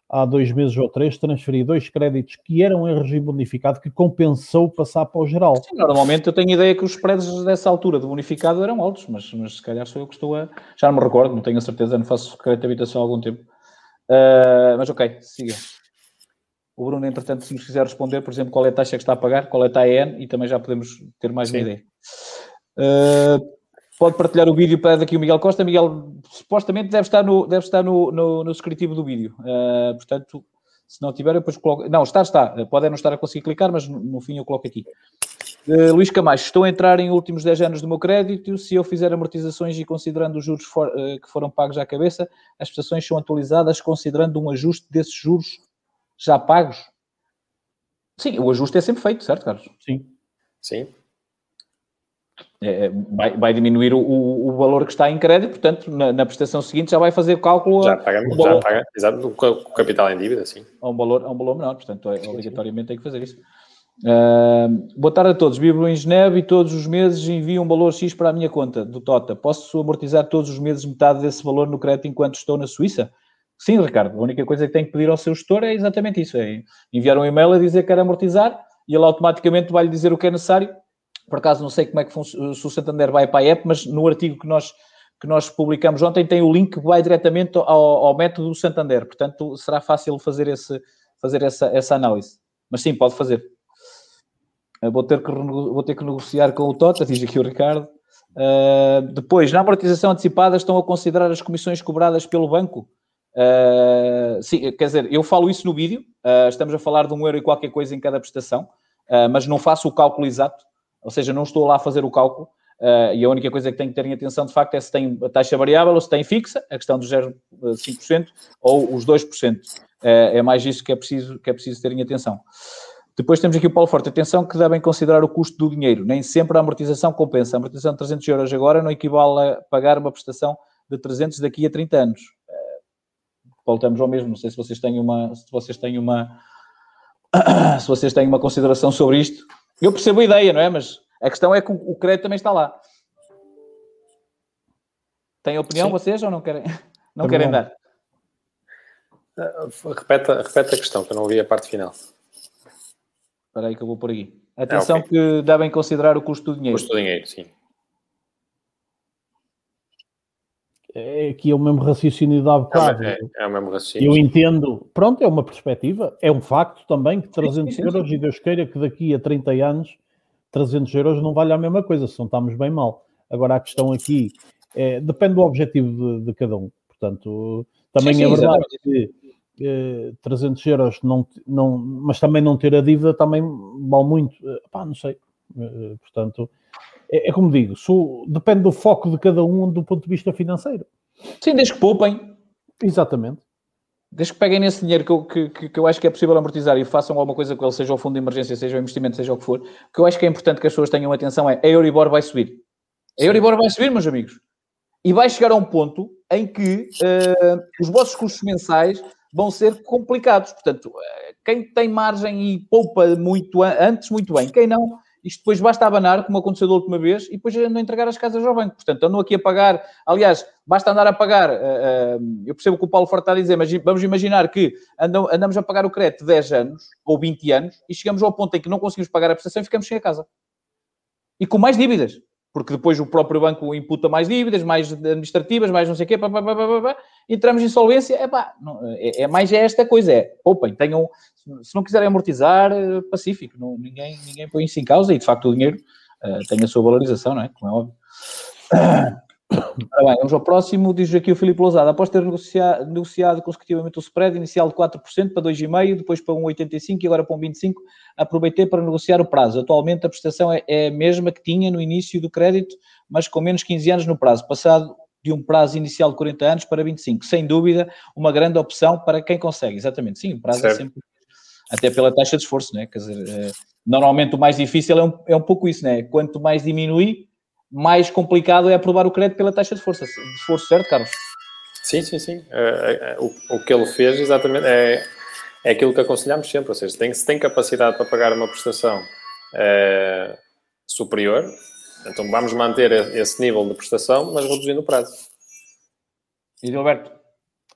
há dois meses ou três transferi dois créditos que eram em regime bonificado que compensou passar para o geral. Sim, normalmente eu tenho ideia que os spreads dessa altura de bonificado eram altos, mas, mas se calhar sou eu que estou a... Já não me recordo, não tenho a certeza, não faço crédito de habitação há algum tempo. Uh, mas ok, siga. O Bruno, entretanto, se nos quiser responder, por exemplo, qual é a taxa que está a pagar, qual é a EN, e também já podemos ter mais Sim. uma ideia. Uh, pode partilhar o vídeo para daqui o Miguel Costa. Miguel, supostamente deve estar no, deve estar no, no, no descritivo do vídeo. Uh, portanto, se não tiver, depois coloco. Não, está, está. Pode não estar a conseguir clicar, mas no, no fim eu coloco aqui. Uh, Luís Camacho, estou a entrar em últimos 10 anos do meu crédito. Se eu fizer amortizações e considerando os juros for, uh, que foram pagos à cabeça, as prestações são atualizadas considerando um ajuste desses juros já pagos? Sim, o ajuste é sempre feito, certo, Carlos? Sim. Sim. É, é, vai, vai, diminuir o, o, valor que está em crédito, portanto, na, na, prestação seguinte já vai fazer o cálculo. Já paga, um já paga exato, o capital em dívida, sim. A um valor, a um valor menor, portanto, é, sim, obrigatoriamente sim. tem que fazer isso. Uh, boa tarde a todos. Vivo em Geneve e todos os meses envio um valor X para a minha conta do Tota. Posso amortizar todos os meses metade desse valor no crédito enquanto estou na Suíça? Sim, Ricardo. A única coisa que tem que pedir ao seu gestor é exatamente isso: é enviar um e-mail a dizer que quer amortizar e ele automaticamente vai lhe dizer o que é necessário por acaso não sei como é que se o Santander vai para a app, mas no artigo que nós, que nós publicamos ontem tem o link que vai diretamente ao, ao método do Santander. Portanto, será fácil fazer, esse, fazer essa, essa análise. Mas sim, pode fazer. Vou ter, que, vou ter que negociar com o Tota, diz aqui o Ricardo. Uh, depois, na amortização antecipada, estão a considerar as comissões cobradas pelo banco? Uh, sim, quer dizer, eu falo isso no vídeo, uh, estamos a falar de um euro e qualquer coisa em cada prestação, mas não faço o cálculo exato, ou seja, não estou lá a fazer o cálculo uh, e a única coisa que tenho que ter em atenção de facto é se tem a taxa variável ou se tem fixa, a questão dos 0,5% ou os 2%. Uh, eh, é mais isso que é, preciso, que é preciso ter em atenção. Depois temos aqui o Paulo Forte. Atenção que devem considerar o custo do dinheiro. Nem sempre a amortização compensa. A amortização de 300 euros agora não equivale a pagar uma prestação de 300 daqui a 30 anos. Voltamos ao mesmo. Não sei se vocês têm uma... Se vocês têm uma se vocês têm uma consideração sobre isto, eu percebo a ideia, não é? Mas a questão é que o crédito também está lá. Têm opinião Sim. vocês ou não querem, não querem dar? Uh, repete, repete a questão, que eu não ouvi a parte final. Espera aí que eu vou por aqui. Atenção é, okay. que devem considerar o custo do dinheiro. Custo do dinheiro, sim. É aqui é o mesmo raciocínio da bocado. É, é, é, o mesmo raciocínio. Eu entendo, pronto, é uma perspectiva, é um facto também que 300 sim, sim, sim. euros, e Deus queira que daqui a 30 anos 300 euros não vale a mesma coisa, se não estamos bem mal. Agora a questão aqui é, depende do objetivo de, de cada um. Portanto, também é verdade que eh, 300 euros, não, não, mas também não ter a dívida também vale muito. Eh, pá, não sei. Eh, portanto, é, é como digo, depende do foco de cada um do ponto de vista financeiro. Sim, desde que poupem. Exatamente. Desde que peguem nesse dinheiro que eu, que, que eu acho que é possível amortizar e façam alguma coisa com ele, seja o fundo de emergência, seja o investimento, seja o que for, o que eu acho que é importante que as pessoas tenham atenção é a Euribor vai subir. A Euribor vai subir, meus amigos. E vai chegar a um ponto em que uh, os vossos custos mensais vão ser complicados. Portanto, uh, quem tem margem e poupa muito antes, muito bem. Quem não, isto depois basta abanar, como aconteceu da última vez, e depois andam a entregar as casas ao banco. Portanto, andam aqui a pagar. Aliás, basta andar a pagar. Uh, uh, eu percebo que o Paulo Forte está a dizer, mas vamos imaginar que andam, andamos a pagar o crédito 10 anos ou 20 anos e chegamos ao ponto em que não conseguimos pagar a prestação e ficamos sem a casa. E com mais dívidas porque depois o próprio banco imputa mais dívidas, mais administrativas, mais não sei o quê, pá, pá, pá, entramos em insolvência, é, não, é, é, mais esta coisa, é, poupem, tenham, se não quiserem amortizar, eh, pacífico, não, ninguém, ninguém põe isso em causa e, de facto, o dinheiro uh, tem a sua valorização, não é? Como é óbvio. Bem, vamos ao próximo. Diz aqui o Filipe Lousada. Após ter negociado, negociado consecutivamente o spread inicial de 4% para 2,5%, depois para 1,85% e agora para 1,25%, aproveitei para negociar o prazo. Atualmente a prestação é, é a mesma que tinha no início do crédito, mas com menos 15 anos no prazo, passado de um prazo inicial de 40 anos para 25. Sem dúvida, uma grande opção para quem consegue. Exatamente, sim, o prazo é certo. é sempre. Até pela taxa de esforço, né? Quer dizer, é, normalmente o mais difícil é um, é um pouco isso, né? Quanto mais diminui, mais complicado é aprovar o crédito pela taxa de força, de esforço, certo, Carlos? Sim, sim, sim. Uh, o, o que ele fez exatamente é, é aquilo que aconselhamos sempre, ou seja, tem, se tem capacidade para pagar uma prestação uh, superior, então vamos manter esse nível de prestação, mas reduzindo o prazo. E Gilberto?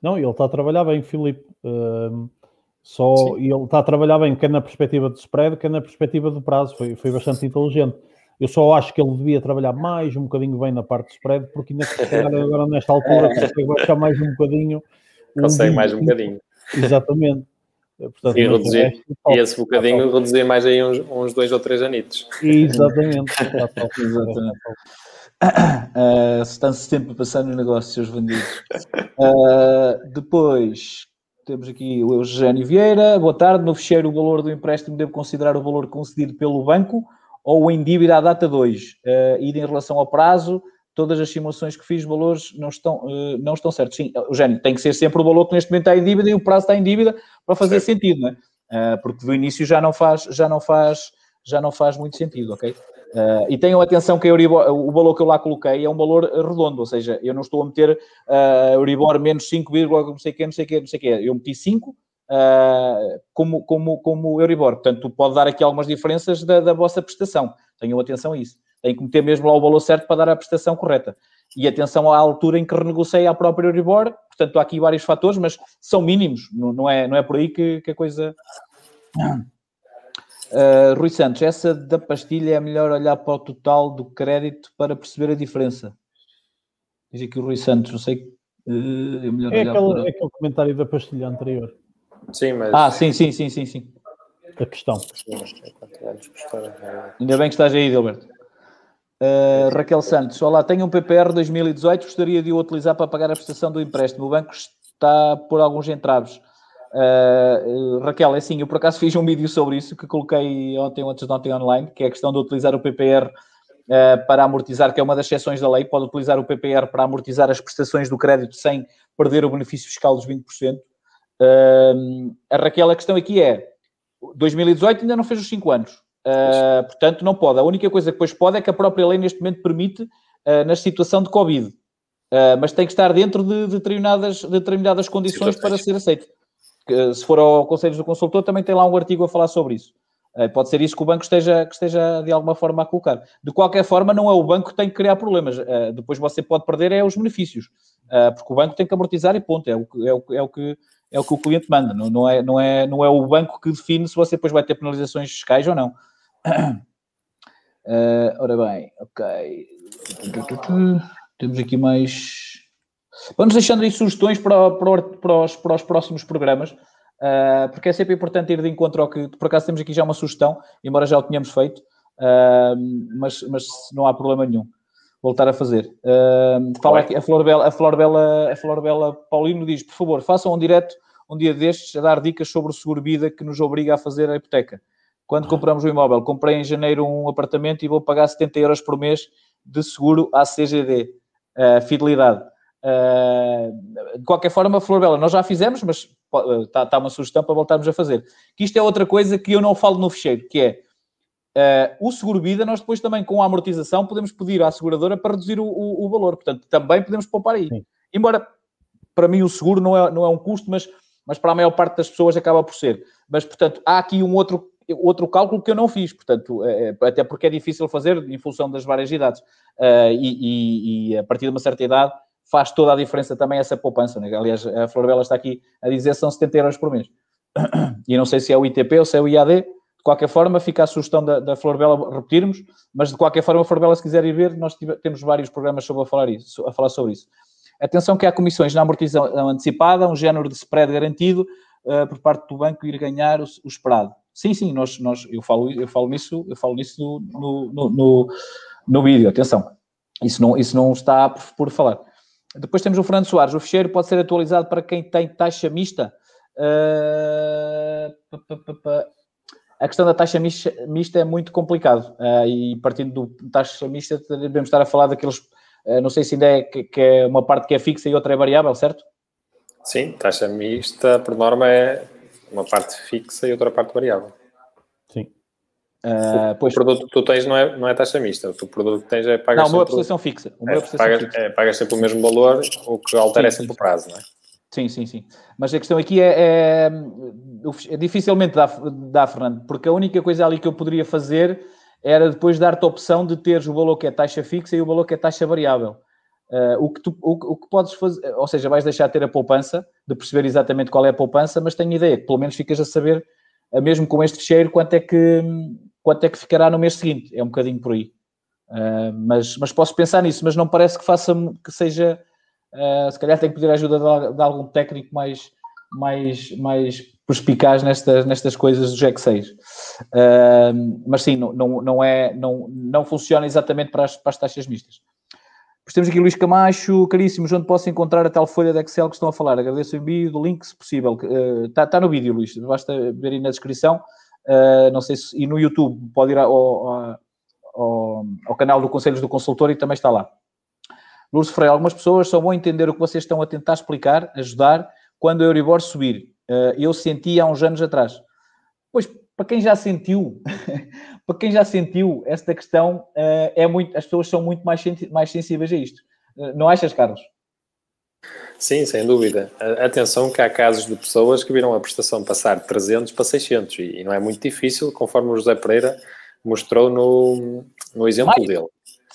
Não, ele está a trabalhar bem, Filipe. Uh, só ele está a trabalhar bem, quer na perspectiva do spread, quer na perspectiva do prazo. Foi, foi bastante inteligente. Eu só acho que ele devia trabalhar mais um bocadinho bem na parte do spread, porque ainda agora nesta altura consegue baixar mais um bocadinho. Um consegue mais um bocadinho. Exatamente. Portanto, e, reduzir, e esse bocadinho reduzir mais aí uns, uns dois ou três anitos. Exatamente. Exatamente. Uh, Estão-se sempre a passar nos negócios, seus vendidos. Uh, depois temos aqui o Eugênio Vieira. Boa tarde. No fecheiro, o valor do empréstimo devo considerar o valor concedido pelo banco ou em dívida à data 2. Uh, e em relação ao prazo, todas as simulações que fiz, valores não estão, uh, não estão certos. Sim, Eugênio, tem que ser sempre o valor que neste momento está em dívida e o prazo está em dívida para fazer certo. sentido, não é? Uh, porque do início já não faz, já não faz, já não faz muito sentido, ok? Uh, e tenham atenção que Euribor, o valor que eu lá coloquei é um valor redondo, ou seja, eu não estou a meter uh, Euribor menos 5, não sei o quê, não sei o quê, não sei o quê. Eu meti 5 uh, como, como, como Euribor. Portanto, pode dar aqui algumas diferenças da, da vossa prestação. Tenham atenção a isso. Tem que meter mesmo lá o valor certo para dar a prestação correta. E atenção à altura em que renegociei a própria Euribor. Portanto, há aqui vários fatores, mas são mínimos. Não, não é, não é por aí que, que a coisa... Uh, Rui Santos, essa da pastilha é melhor olhar para o total do crédito para perceber a diferença. Diz aqui o Rui Santos, não sei. Uh, é melhor é, olhar aquele, para... é aquele comentário da pastilha anterior. Sim, mas. Ah, sim, sim, sim, sim, sim. A questão. Ainda bem que estás aí, Gilberto. Uh, Raquel Santos, olá, tenho um PPR 2018, gostaria de o utilizar para pagar a prestação do empréstimo. O banco está por alguns entraves. Uh, Raquel, é assim, eu por acaso fiz um vídeo sobre isso que coloquei ontem ou antes de ontem online, que é a questão de utilizar o PPR uh, eh, para amortizar, que é uma das exceções da lei, pode utilizar o PPR para amortizar as prestações do crédito sem perder o benefício fiscal dos 20%. Uh, a Raquel, a questão aqui é, 2018 ainda não fez os 5 anos, portanto não pode. A única coisa que depois pode é que a própria lei neste momento permite, na situação de Covid, mas tem que estar dentro de determinadas, determinadas condições para ser aceito se for ao Conselho do Consultor, também tem lá um artigo a falar sobre isso. Pode ser isso que o banco esteja, que esteja de alguma forma a colocar. De qualquer forma, não é o banco que tem que criar problemas. Depois você pode perder é os benefícios, porque o banco tem que amortizar e ponto. É o que, é o, é o que, é o, que o cliente manda. Não, não, é, não, é, não é o banco que define se você depois vai ter penalizações fiscais ou não. ora bem, ok. Temos aqui mais Vamos deixando aí sugestões para, para, para, os, para os próximos programas, uh, porque é sempre importante ir de encontro ao que, por acaso temos aqui já uma sugestão, embora já o tenhamos feito, uh, mas, mas não há problema nenhum voltar a fazer. Uh, fala aqui, a Flor, Bela, a, Flor Bela, a Flor Bela Paulino diz, por favor, façam um direto um dia destes a dar dicas sobre o seguro-vida que nos obriga a fazer a hipoteca. Quando compramos o imóvel, comprei em janeiro um apartamento e vou pagar 70 euros por mês de seguro à CGD, uh, fidelidade. Uh, de qualquer forma, Flor Bela, nós já fizemos, mas está, tá uma sugestão para voltarmos a fazer. Que isto é outra coisa que eu não falo no fecheiro, que é uh, o seguro-vida, nós depois também com a amortização podemos pedir à seguradora para reduzir o, o, o valor. Portanto, também podemos poupar aí. Sim. Embora, para mim, o seguro não é, não é um custo, mas, mas para a maior parte das pessoas acaba por ser. Mas, portanto, há aqui um outro outro cálculo que eu não fiz, portanto, é, é até porque é difícil fazer em função das várias idades. Uh, e, e, e, a partir de uma certa idade faz toda a diferença também essa poupança. Né? Aliás, a Florbela está aqui a dizer que são 70 euros por mês. E não sei se é o ITP ou se é o IAD. De qualquer forma, fica a sugestão da, da Florbela repetirmos, mas de qualquer forma, a Florbela, se quiser ir ver, nós tive, temos vários programas sobre a, falar isso, a falar sobre isso. Atenção que há comissões na amortização antecipada, um género de spread garantido uh, por parte do banco ir ganhar o, o esperado. Sim, sim, nós, nós, eu, falo, eu falo nisso, eu falo nisso no, no, no, no vídeo, atenção. Isso não, isso não está por, por falar. Depois temos o Fernando Soares. O fecheiro pode ser atualizado para quem tem taxa mista. Uh, a questão da taxa mista, mista é muito complicado. Uh, e partindo do taxa mista, devemos estar a falar daqueles. Uh, não sei se ainda é que, que, é uma parte que é fixa e outra é variável, certo? Sim, taxa mista, por norma, é uma parte fixa e outra parte variável. Uh, pois, o produto que tu tens não é, não é taxa mista, o teu produto que tens é pagas Não, uma prestação fixa. Uma é, pagas, fixa. É, pagas sempre o mesmo valor, o que altera sim, é sempre sim. o prazo, não é? Sim, sim, sim. Mas a questão aqui é, é, é dificilmente dá, dá, Fernando, porque a única coisa ali que eu poderia fazer era depois dar-te a opção de teres o valor que é taxa fixa e o valor que é taxa variável. Uh, o, que tu, o, o, que podes fazer, ou seja, vais deixar de ter a poupança, de perceber exatamente qual é a poupança, mas tenho ideia que pelo menos ficas a saber, mesmo com este fecheiro, quanto é que quanto é que ficará no mês seguinte. É um bocadinho por aí. Uh, mas, mas posso pensar nisso, mas não parece que faça que seja. Uh, se calhar tenho que pedir a ajuda de, de, algum técnico mais, mais, mais perspicaz nestas, nestas coisas do GEC 6. Uh, mas sim, não, não, não, é, não, não funciona exatamente para as, para as taxas mistas. Depois temos aqui Luís Camacho, caríssimos, onde posso encontrar a tal folha de Excel que estão a falar? Agradeço o envio do link, se possível. Está, está no vídeo, Luís, basta ver aí na descrição. Uh, não sei se. E no YouTube, pode ir ao, ao, ao, ao, canal do Conselhos do Consultor e também está lá. Lourdes Freire, algumas pessoas só vão entender o que vocês estão a tentar explicar, ajudar, quando o Euribor subir. Uh, eu senti há uns anos atrás. Pois, para quem já sentiu, para quem já sentiu esta questão, uh, é muito, as pessoas são muito mais, mais sensíveis a isto. Uh, não achas, Carlos? Sim, sem dúvida. Atenção que há casos de pessoas que viram a prestação passar de 300 para 600 e não é muito difícil, conforme o José Pereira mostrou no, no exemplo dele.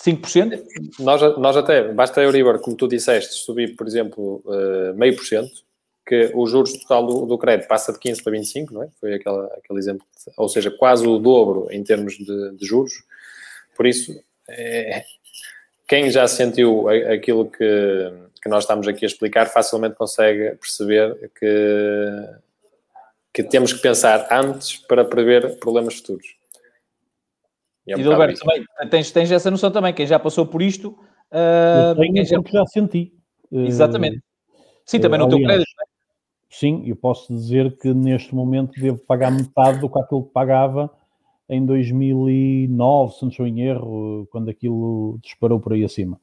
5%? Nós, nós até, basta a Euribor, como tu disseste, subir, por exemplo, uh, meio por cento, que o juros total do, do, crédito passa de 15 para 25, não é? Foi aquela, aquele exemplo, ou seja, quase o dobro em termos de, de juros. Por isso, é, quem já sentiu aquilo que, que nós estamos aqui a explicar facilmente consegue perceber que, que temos que pensar antes para prever problemas futuros. E, é um e Gilberto, também, tens, tens essa noção também, quem já passou por isto... Uh, tenho já... já senti. Exatamente. Sim, também uh, no teu crédito, é? Sim, eu posso dizer que neste momento devo pagar metade do que aquilo que pagava em 2009, se não estou em erro, quando aquilo disparou por aí acima.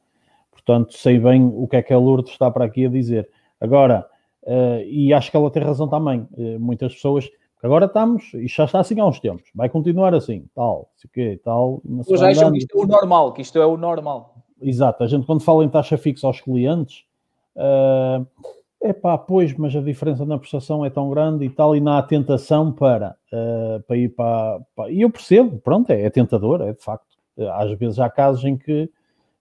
Portanto, sei bem o que é que a Lourdes está para aqui a dizer. Agora, uh, e acho que ela tem razão também, uh, muitas pessoas, agora estamos, e já está assim há uns tempos, vai continuar assim, tal, sei o quê, tal. Mas acham que isto é o normal, que isto é o normal. Exato, a gente quando fala em taxa fixa aos clientes, uh, é pá, pois, mas a diferença na prestação é tão grande e tal, e não há tentação para, uh, para ir para, para, E eu percebo, pronto, é, é tentador, é de facto. Às vezes há casos em que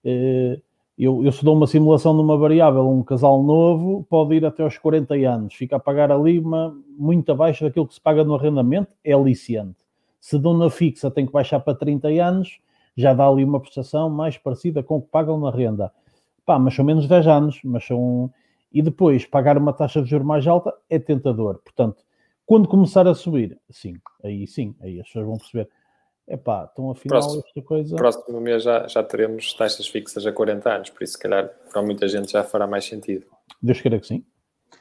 uh, eu, eu se dou uma simulação de uma variável, um casal novo pode ir até aos 40 anos, fica a pagar ali uma muito abaixo daquilo que se paga no arrendamento, é aliciante. Se dou na fixa, tem que baixar para 30 anos, já dá ali uma prestação mais parecida com o que pagam na renda. Pá, mas são menos 10 anos, mas são e depois pagar uma taxa de juros mais alta é tentador. Portanto, quando começar a subir, sim, aí sim, aí as pessoas vão perceber. Epá, então afinal próximo, esta coisa... Próximo mês já, já teremos taxas fixas a 40 anos, por isso se calhar para muita gente já fará mais sentido. Deus queira que sim.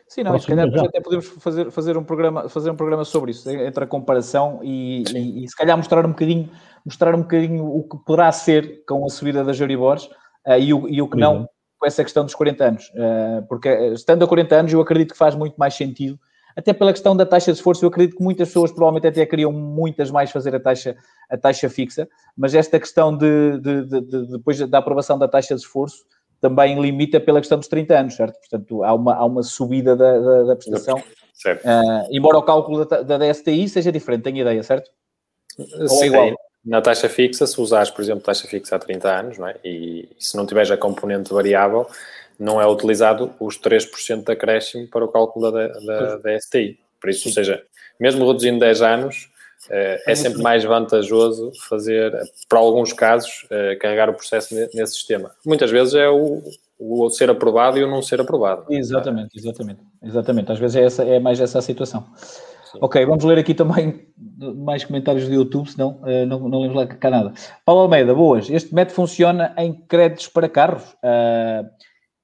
Sim, não, se calhar até podemos fazer, fazer, um programa, fazer um programa sobre isso, entre a comparação e, e, e, se calhar mostrar um bocadinho, mostrar um bocadinho o que poderá ser com a subida das Euribores uh, e, o, e o que não com essa questão dos 40 anos, eh, porque eh, estando a 40 anos eu acredito que faz muito mais sentido, até pela questão da taxa de esforço, eu acredito que muitas pessoas provavelmente até queriam muitas mais fazer a taxa, a taxa fixa, mas esta questão de, de, de, de depois da aprovação da taxa de esforço também limita pela questão dos 30 anos, certo? Portanto, há uma, há uma subida da, da, da prestação, certo. Uh, embora o cálculo da, da DSTI seja diferente, tenho ideia, certo? Ou é igual? Na taxa fixa, se usares, por exemplo, taxa fixa há 30 anos, não é? e, se não tiveres a componente variável, não é utilizado os 3% de acréscimo para o cálculo da, da, da STI. Por isso, ou seja, mesmo reduzindo 10 anos, eh, é sempre mais vantajoso fazer, para alguns casos, eh, carregar o processo nesse sistema. Muitas vezes é o, o ser aprovado e o não ser aprovado. Exatamente, exatamente. Exatamente. Às vezes é, essa, é mais essa a situação. Ok, vamos ler aqui também mais comentários do YouTube, senão uh, não, não lemos lá cá nada. Paulo Almeida, boas. Este método funciona em créditos para carros? Uh,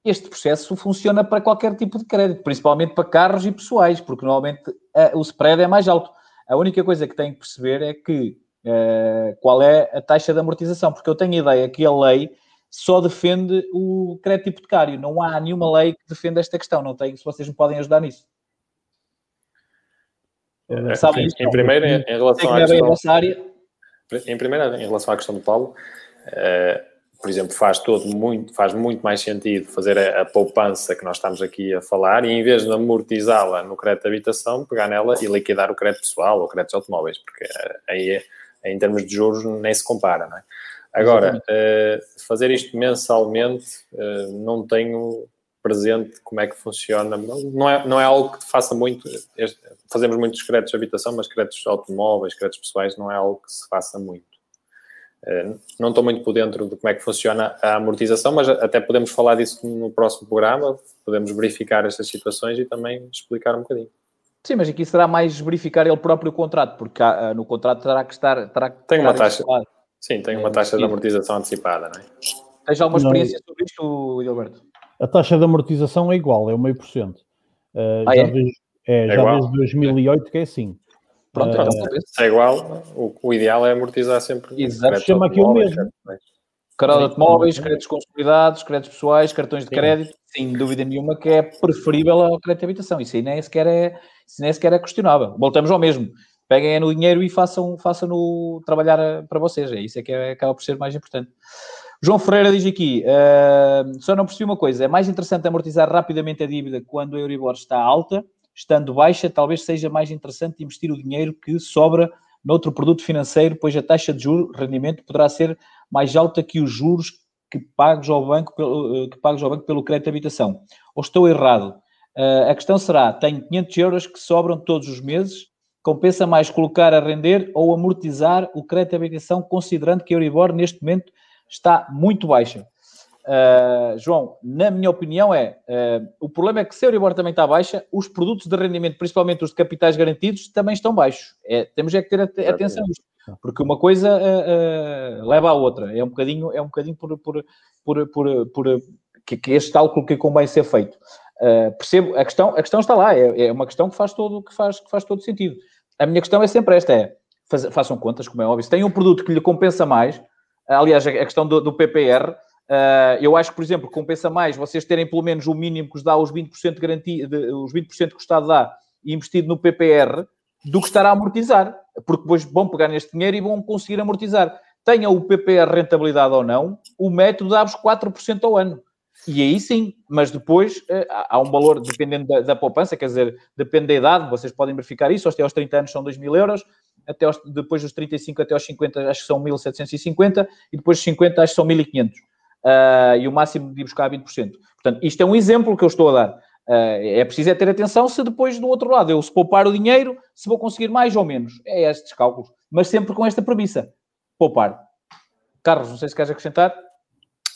este processo funciona para qualquer tipo de crédito, principalmente para carros e pessoais, porque normalmente uh, o spread é mais alto. A única coisa que tem que perceber é que qual é a taxa de amortização, porque eu tenho a ideia que a lei só defende o crédito hipotecário. Não há nenhuma lei que defenda esta questão. Não tenho, se vocês me podem ajudar nisso. É, Sabe, em, em primeiro, em, em relação à questão, área. em primeiro, em relação à questão do Paulo, uh, por exemplo, faz todo muito, faz muito mais sentido fazer a, a, poupança que nós estamos aqui a falar e em vez de amortizá-la no crédito de habitação, pegar nela e liquidar o crédito pessoal ou créditos automóveis, porque uh, aí em termos de juros nem se compara, não é? Agora, uh, fazer isto mensalmente, não tenho presente como é que funciona. Não é, não é algo que faça muito. Fazemos muitos créditos de habitação, mas créditos automóveis, créditos pessoais, não é algo que se faça muito. Eh, não estou muito por dentro de como é que funciona a amortização, mas até podemos falar disso no próximo programa, podemos verificar estas situações e também explicar um bocadinho. Sim, mas aqui será mais verificar ele próprio contrato, porque ah, no contrato terá que estar. Terá que tem uma taxa. Sim, tem uma taxa de amortização antecipada, não é? Tens alguma experiência sobre isto, Gilberto? a taxa de amortização é igual, é o meio por cento. Ah, já é? Desde, é, é já desde 2008 que é assim. Pronto, uh, então, se é igual, o, o, ideal é amortizar sempre. Exato, chama aqui o mesmo. Crédito de móveis, créditos consolidados, créditos pessoais, cartões de crédito, sem dúvida nenhuma que é preferível ao crédito de habitação. Isso aí nem sequer é, isso nem sequer é questionável. Voltamos ao mesmo. Peguem no dinheiro e façam, façam no trabalhar eh, para vocês. É isso é que é, acaba por ser mais importante. João Ferreira diz aqui, uh, só não percebi uma coisa, é mais interessante amortizar rapidamente a dívida quando a Euribor está alta, estando baixa, talvez seja mais interessante investir o dinheiro que sobra noutro produto financeiro, pois a taxa de juros, rendimento, poderá ser mais alta que os juros que pagos ao banco pelo, eh, que pagos ao banco pelo crédito de habitação. Ou estou errado? Uh, a questão será, tenho 500 euros que sobram todos os meses, compensa mais colocar a render ou amortizar o crédito de habitação, considerando que a Euribor neste momento está muito baixa. Uh, João, na minha opinião é, uh, o problema é que se a Euribor também está baixa, os produtos de rendimento, principalmente os de capitais garantidos, também estão baixos. É, temos é que ter atenção a isto, porque uma coisa uh, leva à outra. É um bocadinho, é um bocadinho por, por, por, por, por que, que este cálculo que convém ser feito. percebo, a questão, a questão está lá, é, é, uma questão que faz, todo, que, faz, que faz todo sentido. A minha questão é sempre esta, é, faz, façam contas, como é óbvio, se tem um produto que lhe compensa mais, aliás, a questão do, do PPR, Uh, eu acho que, por exemplo, compensa mais vocês terem pelo menos o mínimo que os dá os 20% de garantia, de, os 20% que o Estado dá investido no PPR do que estar a amortizar, porque depois vão pegar neste dinheiro e vão conseguir amortizar. Tenha o PPR rentabilidade ou não, o método dá-vos 4% ao ano. E aí sim, mas depois uh, há um valor, dependendo da, da, poupança, quer dizer, depende da idade, vocês podem verificar isso, até aos 30 anos são 2 mil euros, até aos, depois dos 35 até aos 50 acho que são 1.750 e depois dos 50 acho que são 1.500 uh, e o máximo de ir buscar 20%. Portanto, isto é um exemplo que eu estou a dar. Uh, é preciso é ter atenção se depois do outro lado eu se poupar o dinheiro, se vou conseguir mais ou menos. É estes cálculos. Mas sempre com esta premissa. Poupar. Carlos, não sei se queres acrescentar.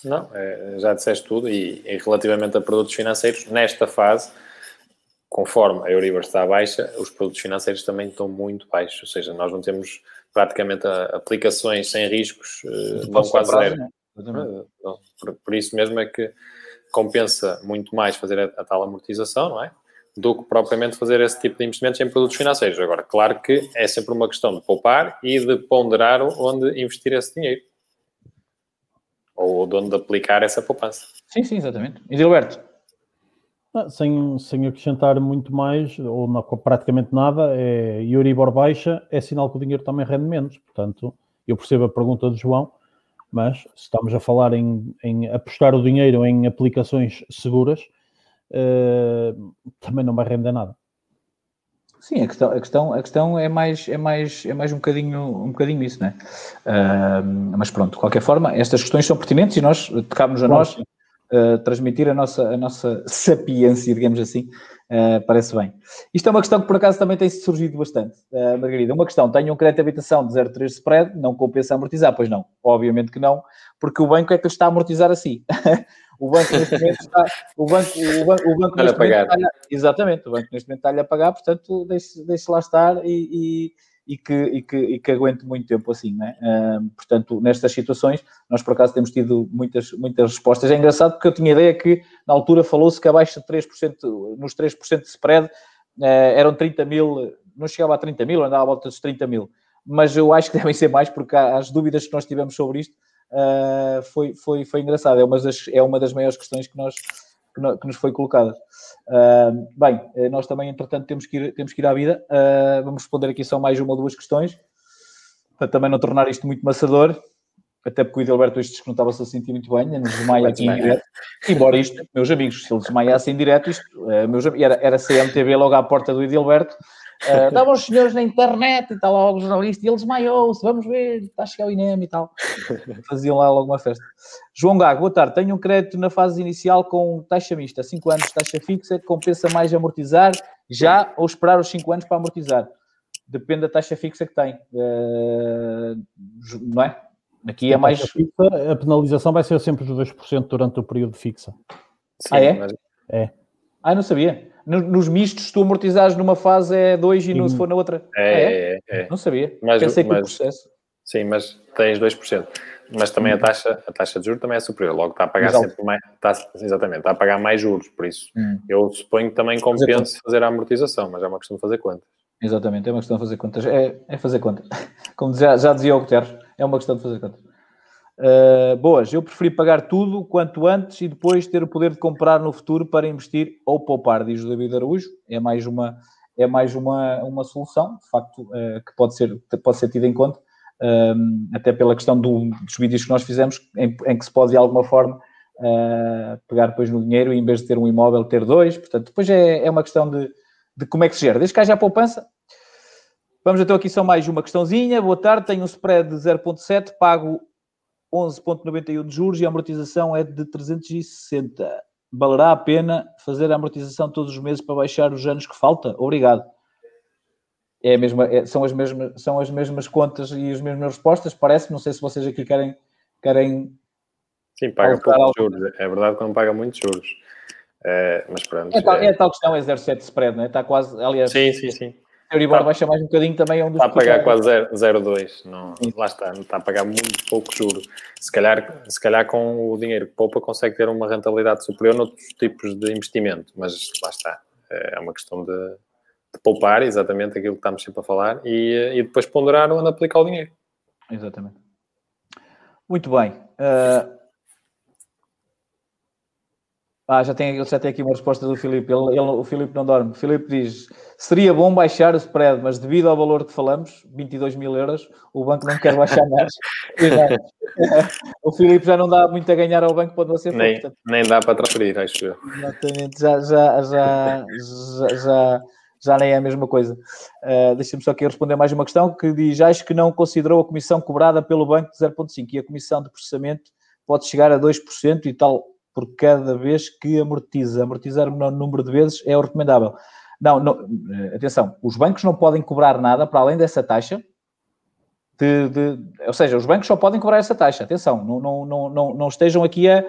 Não, é, já disseste tudo e, e, relativamente a produtos financeiros, nesta fase, conforme a Euribor está baixa, os produtos financeiros também estão muito baixos, ou seja, nós não temos praticamente aplicações sem riscos, uh, vão quase zero. Né? Por, por, isso mesmo é que compensa muito mais fazer a, a, tal amortização, não é? Do que propriamente fazer esse tipo de investimentos em produtos financeiros. Agora, claro que é sempre uma questão de poupar e de ponderar onde investir esse dinheiro. Ou de onde aplicar essa poupança. Sim, sim, exatamente. E Gilberto? Ah, sem, sem acrescentar muito mais, ou não, praticamente nada, é Euribor baixa, é sinal que o dinheiro também rende menos. Portanto, eu percebo a pergunta do João, mas se estamos a falar em, em apostar o dinheiro em aplicações seguras, uh, também não vai render nada. Sim, a questão, a questão, a questão é, mais, é, mais, é mais um bocadinho, um bocadinho isso, né? Uh, mas pronto, de qualquer forma, estas questões são pertinentes e nós tocámos a nós uh, transmitir a nossa, a nossa sapiência, digamos assim, Uh, parece bem. Isto é uma questão que por acaso também tem surgido bastante, uh, Margarida. Uma questão: tenho um crédito de habitação de 0,3 spread, não compensa amortizar? Pois não, obviamente que não, porque o banco é que está a amortizar assim. o banco neste momento está. O banco, o banco, o banco neste momento está Exatamente, o banco neste momento está-lhe a pagar, portanto, deixe, deixe lá estar e, e e que, e que, e que aguente muito tempo assim, né? Uh, portanto, nestas situações, nós por acaso temos tido muitas, muitas respostas. É engraçado porque eu tinha ideia que na altura falou-se que abaixo de 3%, nos 3% de spread, uh, eram 30 mil, não chegava a 30 mil, andava à volta dos 30 mil. Mas eu acho que devem ser mais porque as dúvidas que nós tivemos sobre isto uh, foi, foi, foi engraçado. É uma, das, é uma das maiores questões que, nós, que, no, que nos foi colocada. Uh, bem, eh, nós também, entretanto, temos que ir, temos que ir à vida. Uh, vamos responder aqui só mais uma ou duas questões, para também não tornar isto muito maçador, até porque o Edilberto hoje que não estava-se a sentir muito bem, nos desmaia aqui em direto. Embora isto, meus amigos, se ele desmaiasse em direto, isto, uh, meus, era, era CMTV logo à porta do Edilberto, Uh, estavam os senhores na internet e tal, logo o jornalista, e ele desmaiou-se, vamos ver, está a chegar o INEM e tal. Faziam lá logo uma festa. João Gago, boa tarde. Tenho um crédito na fase inicial com taxa mista, 5 anos de taxa fixa, compensa mais amortizar já ou esperar os 5 anos para amortizar? Depende da taxa fixa que tem. Uh, não é? Aqui é mais. Fixa, a penalização vai ser sempre os 2% durante o período fixa. Sim, ah, é? Mas... É. Ah, não sabia nos mistos, tu amortizares numa fase é 2 e no, se for na outra. É, ah, é? é, é? Não sabia. Mas, Pensei mas, que o processo. Sim, mas tens 2%. Mas também a hum. taxa, a taxa de juros também é superior. Logo está a pagar sempre mais. Está, exatamente, está a pagar mais juros. Por isso, hum. eu suponho que também compense fazer a amortização, mas é uma questão de fazer quantas. Exatamente, é uma questão de fazer contas. É, é fazer contas. Como já, já dizia o Guterres, é uma questão de fazer contas. Uh, boas, eu preferi pagar tudo quanto antes e depois ter o poder de comprar no futuro para investir ou poupar, diz o David Araújo. É mais uma, é mais uma, uma solução, de facto, uh, que pode ser, pode ser tida em conta, um, até pela questão do, dos vídeos que nós fizemos, em, em, que se pode de alguma forma uh, pegar depois no dinheiro e em vez de ter um imóvel, ter dois. Portanto, depois é, é uma questão de, de como é que se gera. Desde que haja a poupança, Vamos então aqui só mais uma questãozinha. Boa tarde, tenho um spread de 0.7, pago 11,91 de juros e a amortização é de 360. Valerá a pena fazer a amortização todos os meses para baixar os anos que falta? Obrigado. É mesma, é, são, as mesmas, são as mesmas contas e as mesmas respostas, parece. Não sei se vocês aqui querem. querem Sim, paga poucos juros. É verdade que não paga muitos juros. É, mas pronto. É tal, é... é tal questão, é 0,7 spread, não é? Está quase. Aliás, sim, sim, sim. Euribor tá. baixa mais um bocadinho também é um dos Está a pagar quase 0,2. Lá está, está a pagar muito pouco juro. Se calhar, se calhar com o dinheiro que poupa consegue ter uma rentabilidade superior noutros tipos de investimento, mas lá está. É uma questão de, de poupar, exatamente aquilo que estamos sempre a falar, e, e depois ponderar onde aplicar o dinheiro. Exatamente. Muito bem. Uh, ah, já tem, já tem aqui uma resposta do Filipe. Ele, ele, o Filipe não dorme. O Filipe diz: seria bom baixar o spread, mas devido ao valor que falamos, 22 mil euros, o banco não quer baixar mais. o Filipe já não dá muito a ganhar ao banco, pode não ser nem, nem dá para transferir, acho eu. Exatamente, já, já, já, já, já, já nem é a mesma coisa. Uh, Deixa-me só aqui responder mais uma questão que diz: acho que não considerou a comissão cobrada pelo banco de 0,5 e a comissão de processamento pode chegar a 2% e tal por cada vez que amortiza. Amortizar o menor número de vezes é o recomendável. Não, não, eh, atenção, os bancos não podem cobrar nada para além dessa taxa. De, de, ou seja, os bancos só podem cobrar essa taxa. Atenção, não, não, não, não, não estejam aqui a.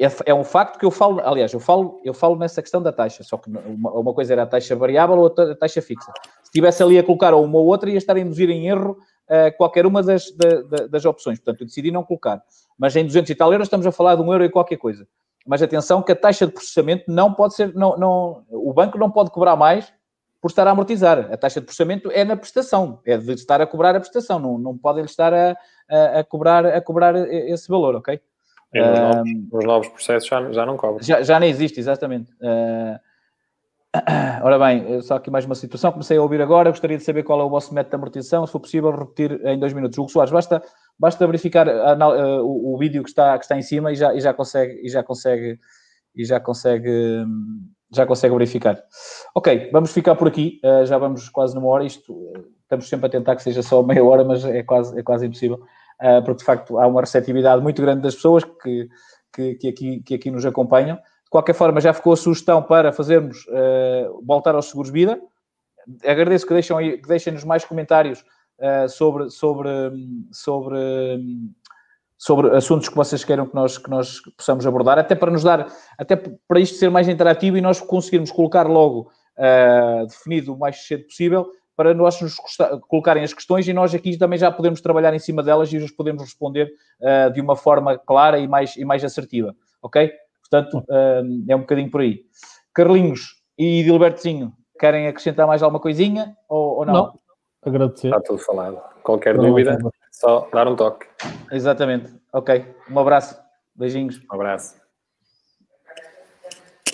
É, é, um facto que eu falo, aliás, eu falo, eu falo nessa questão da taxa, só que uma, uma coisa era a taxa variável ou a taxa fixa. Se estivesse ali a colocar uma ou outra, ia estar a induzir em erro uh, qualquer uma das, das opções. Portanto, eu decidi não colocar. Mas em 200 e tal euros estamos a falar de um euro e qualquer coisa. Mas atenção que a taxa de processamento não pode ser, não, não, o banco não pode cobrar mais por estar a amortizar. A taxa de processamento é na prestação, é de estar a cobrar a prestação, não, não podem estar a, a, a cobrar, a cobrar esse valor, ok? E nos, novos, nos novos processos já, já não cobram. Já, já nem existe, exatamente. Uh, Ora bem, só aqui mais uma situação. Comecei a ouvir agora. Gostaria de saber qual é o vosso método de amortização. Se for possível, repetir em dois minutos. Hugo Soares, basta, basta verificar a, a, o, o, vídeo que está, que está em cima e já, e já consegue, e já consegue, e já consegue, já consegue verificar. Ok, vamos ficar por aqui. Uh, já vamos quase numa hora. Isto estamos sempre a tentar que seja só meia hora, mas é quase, é quase impossível, porque de facto há uma receptividade muito grande das pessoas que, que, que, aqui, que aqui nos acompanham. De qualquer forma, já ficou a sugestão para fazermos uh, voltar aos seguros vida. Agradeço que deixem, que deixem nos mais comentários uh, sobre, sobre, sobre, sobre assuntos que vocês queiram que nós, que nós possamos abordar, até para nos dar, até para isto ser mais interativo e nós conseguirmos colocar logo uh, definido o mais cedo possível para nós nos colocarem as questões e nós aqui também já podemos trabalhar em cima delas e os podemos responder de uma forma clara e mais, e mais assertiva, ok? Portanto, hum, é um bocadinho por aí. Carlinhos e Dilbertozinho, querem acrescentar mais alguma coisinha ou, ou não? Não, agradecer. Está tudo falado. Qualquer não, dúvida, não. só dar um toque. Exatamente. Ok. Um abraço. Beijinhos. Um abraço.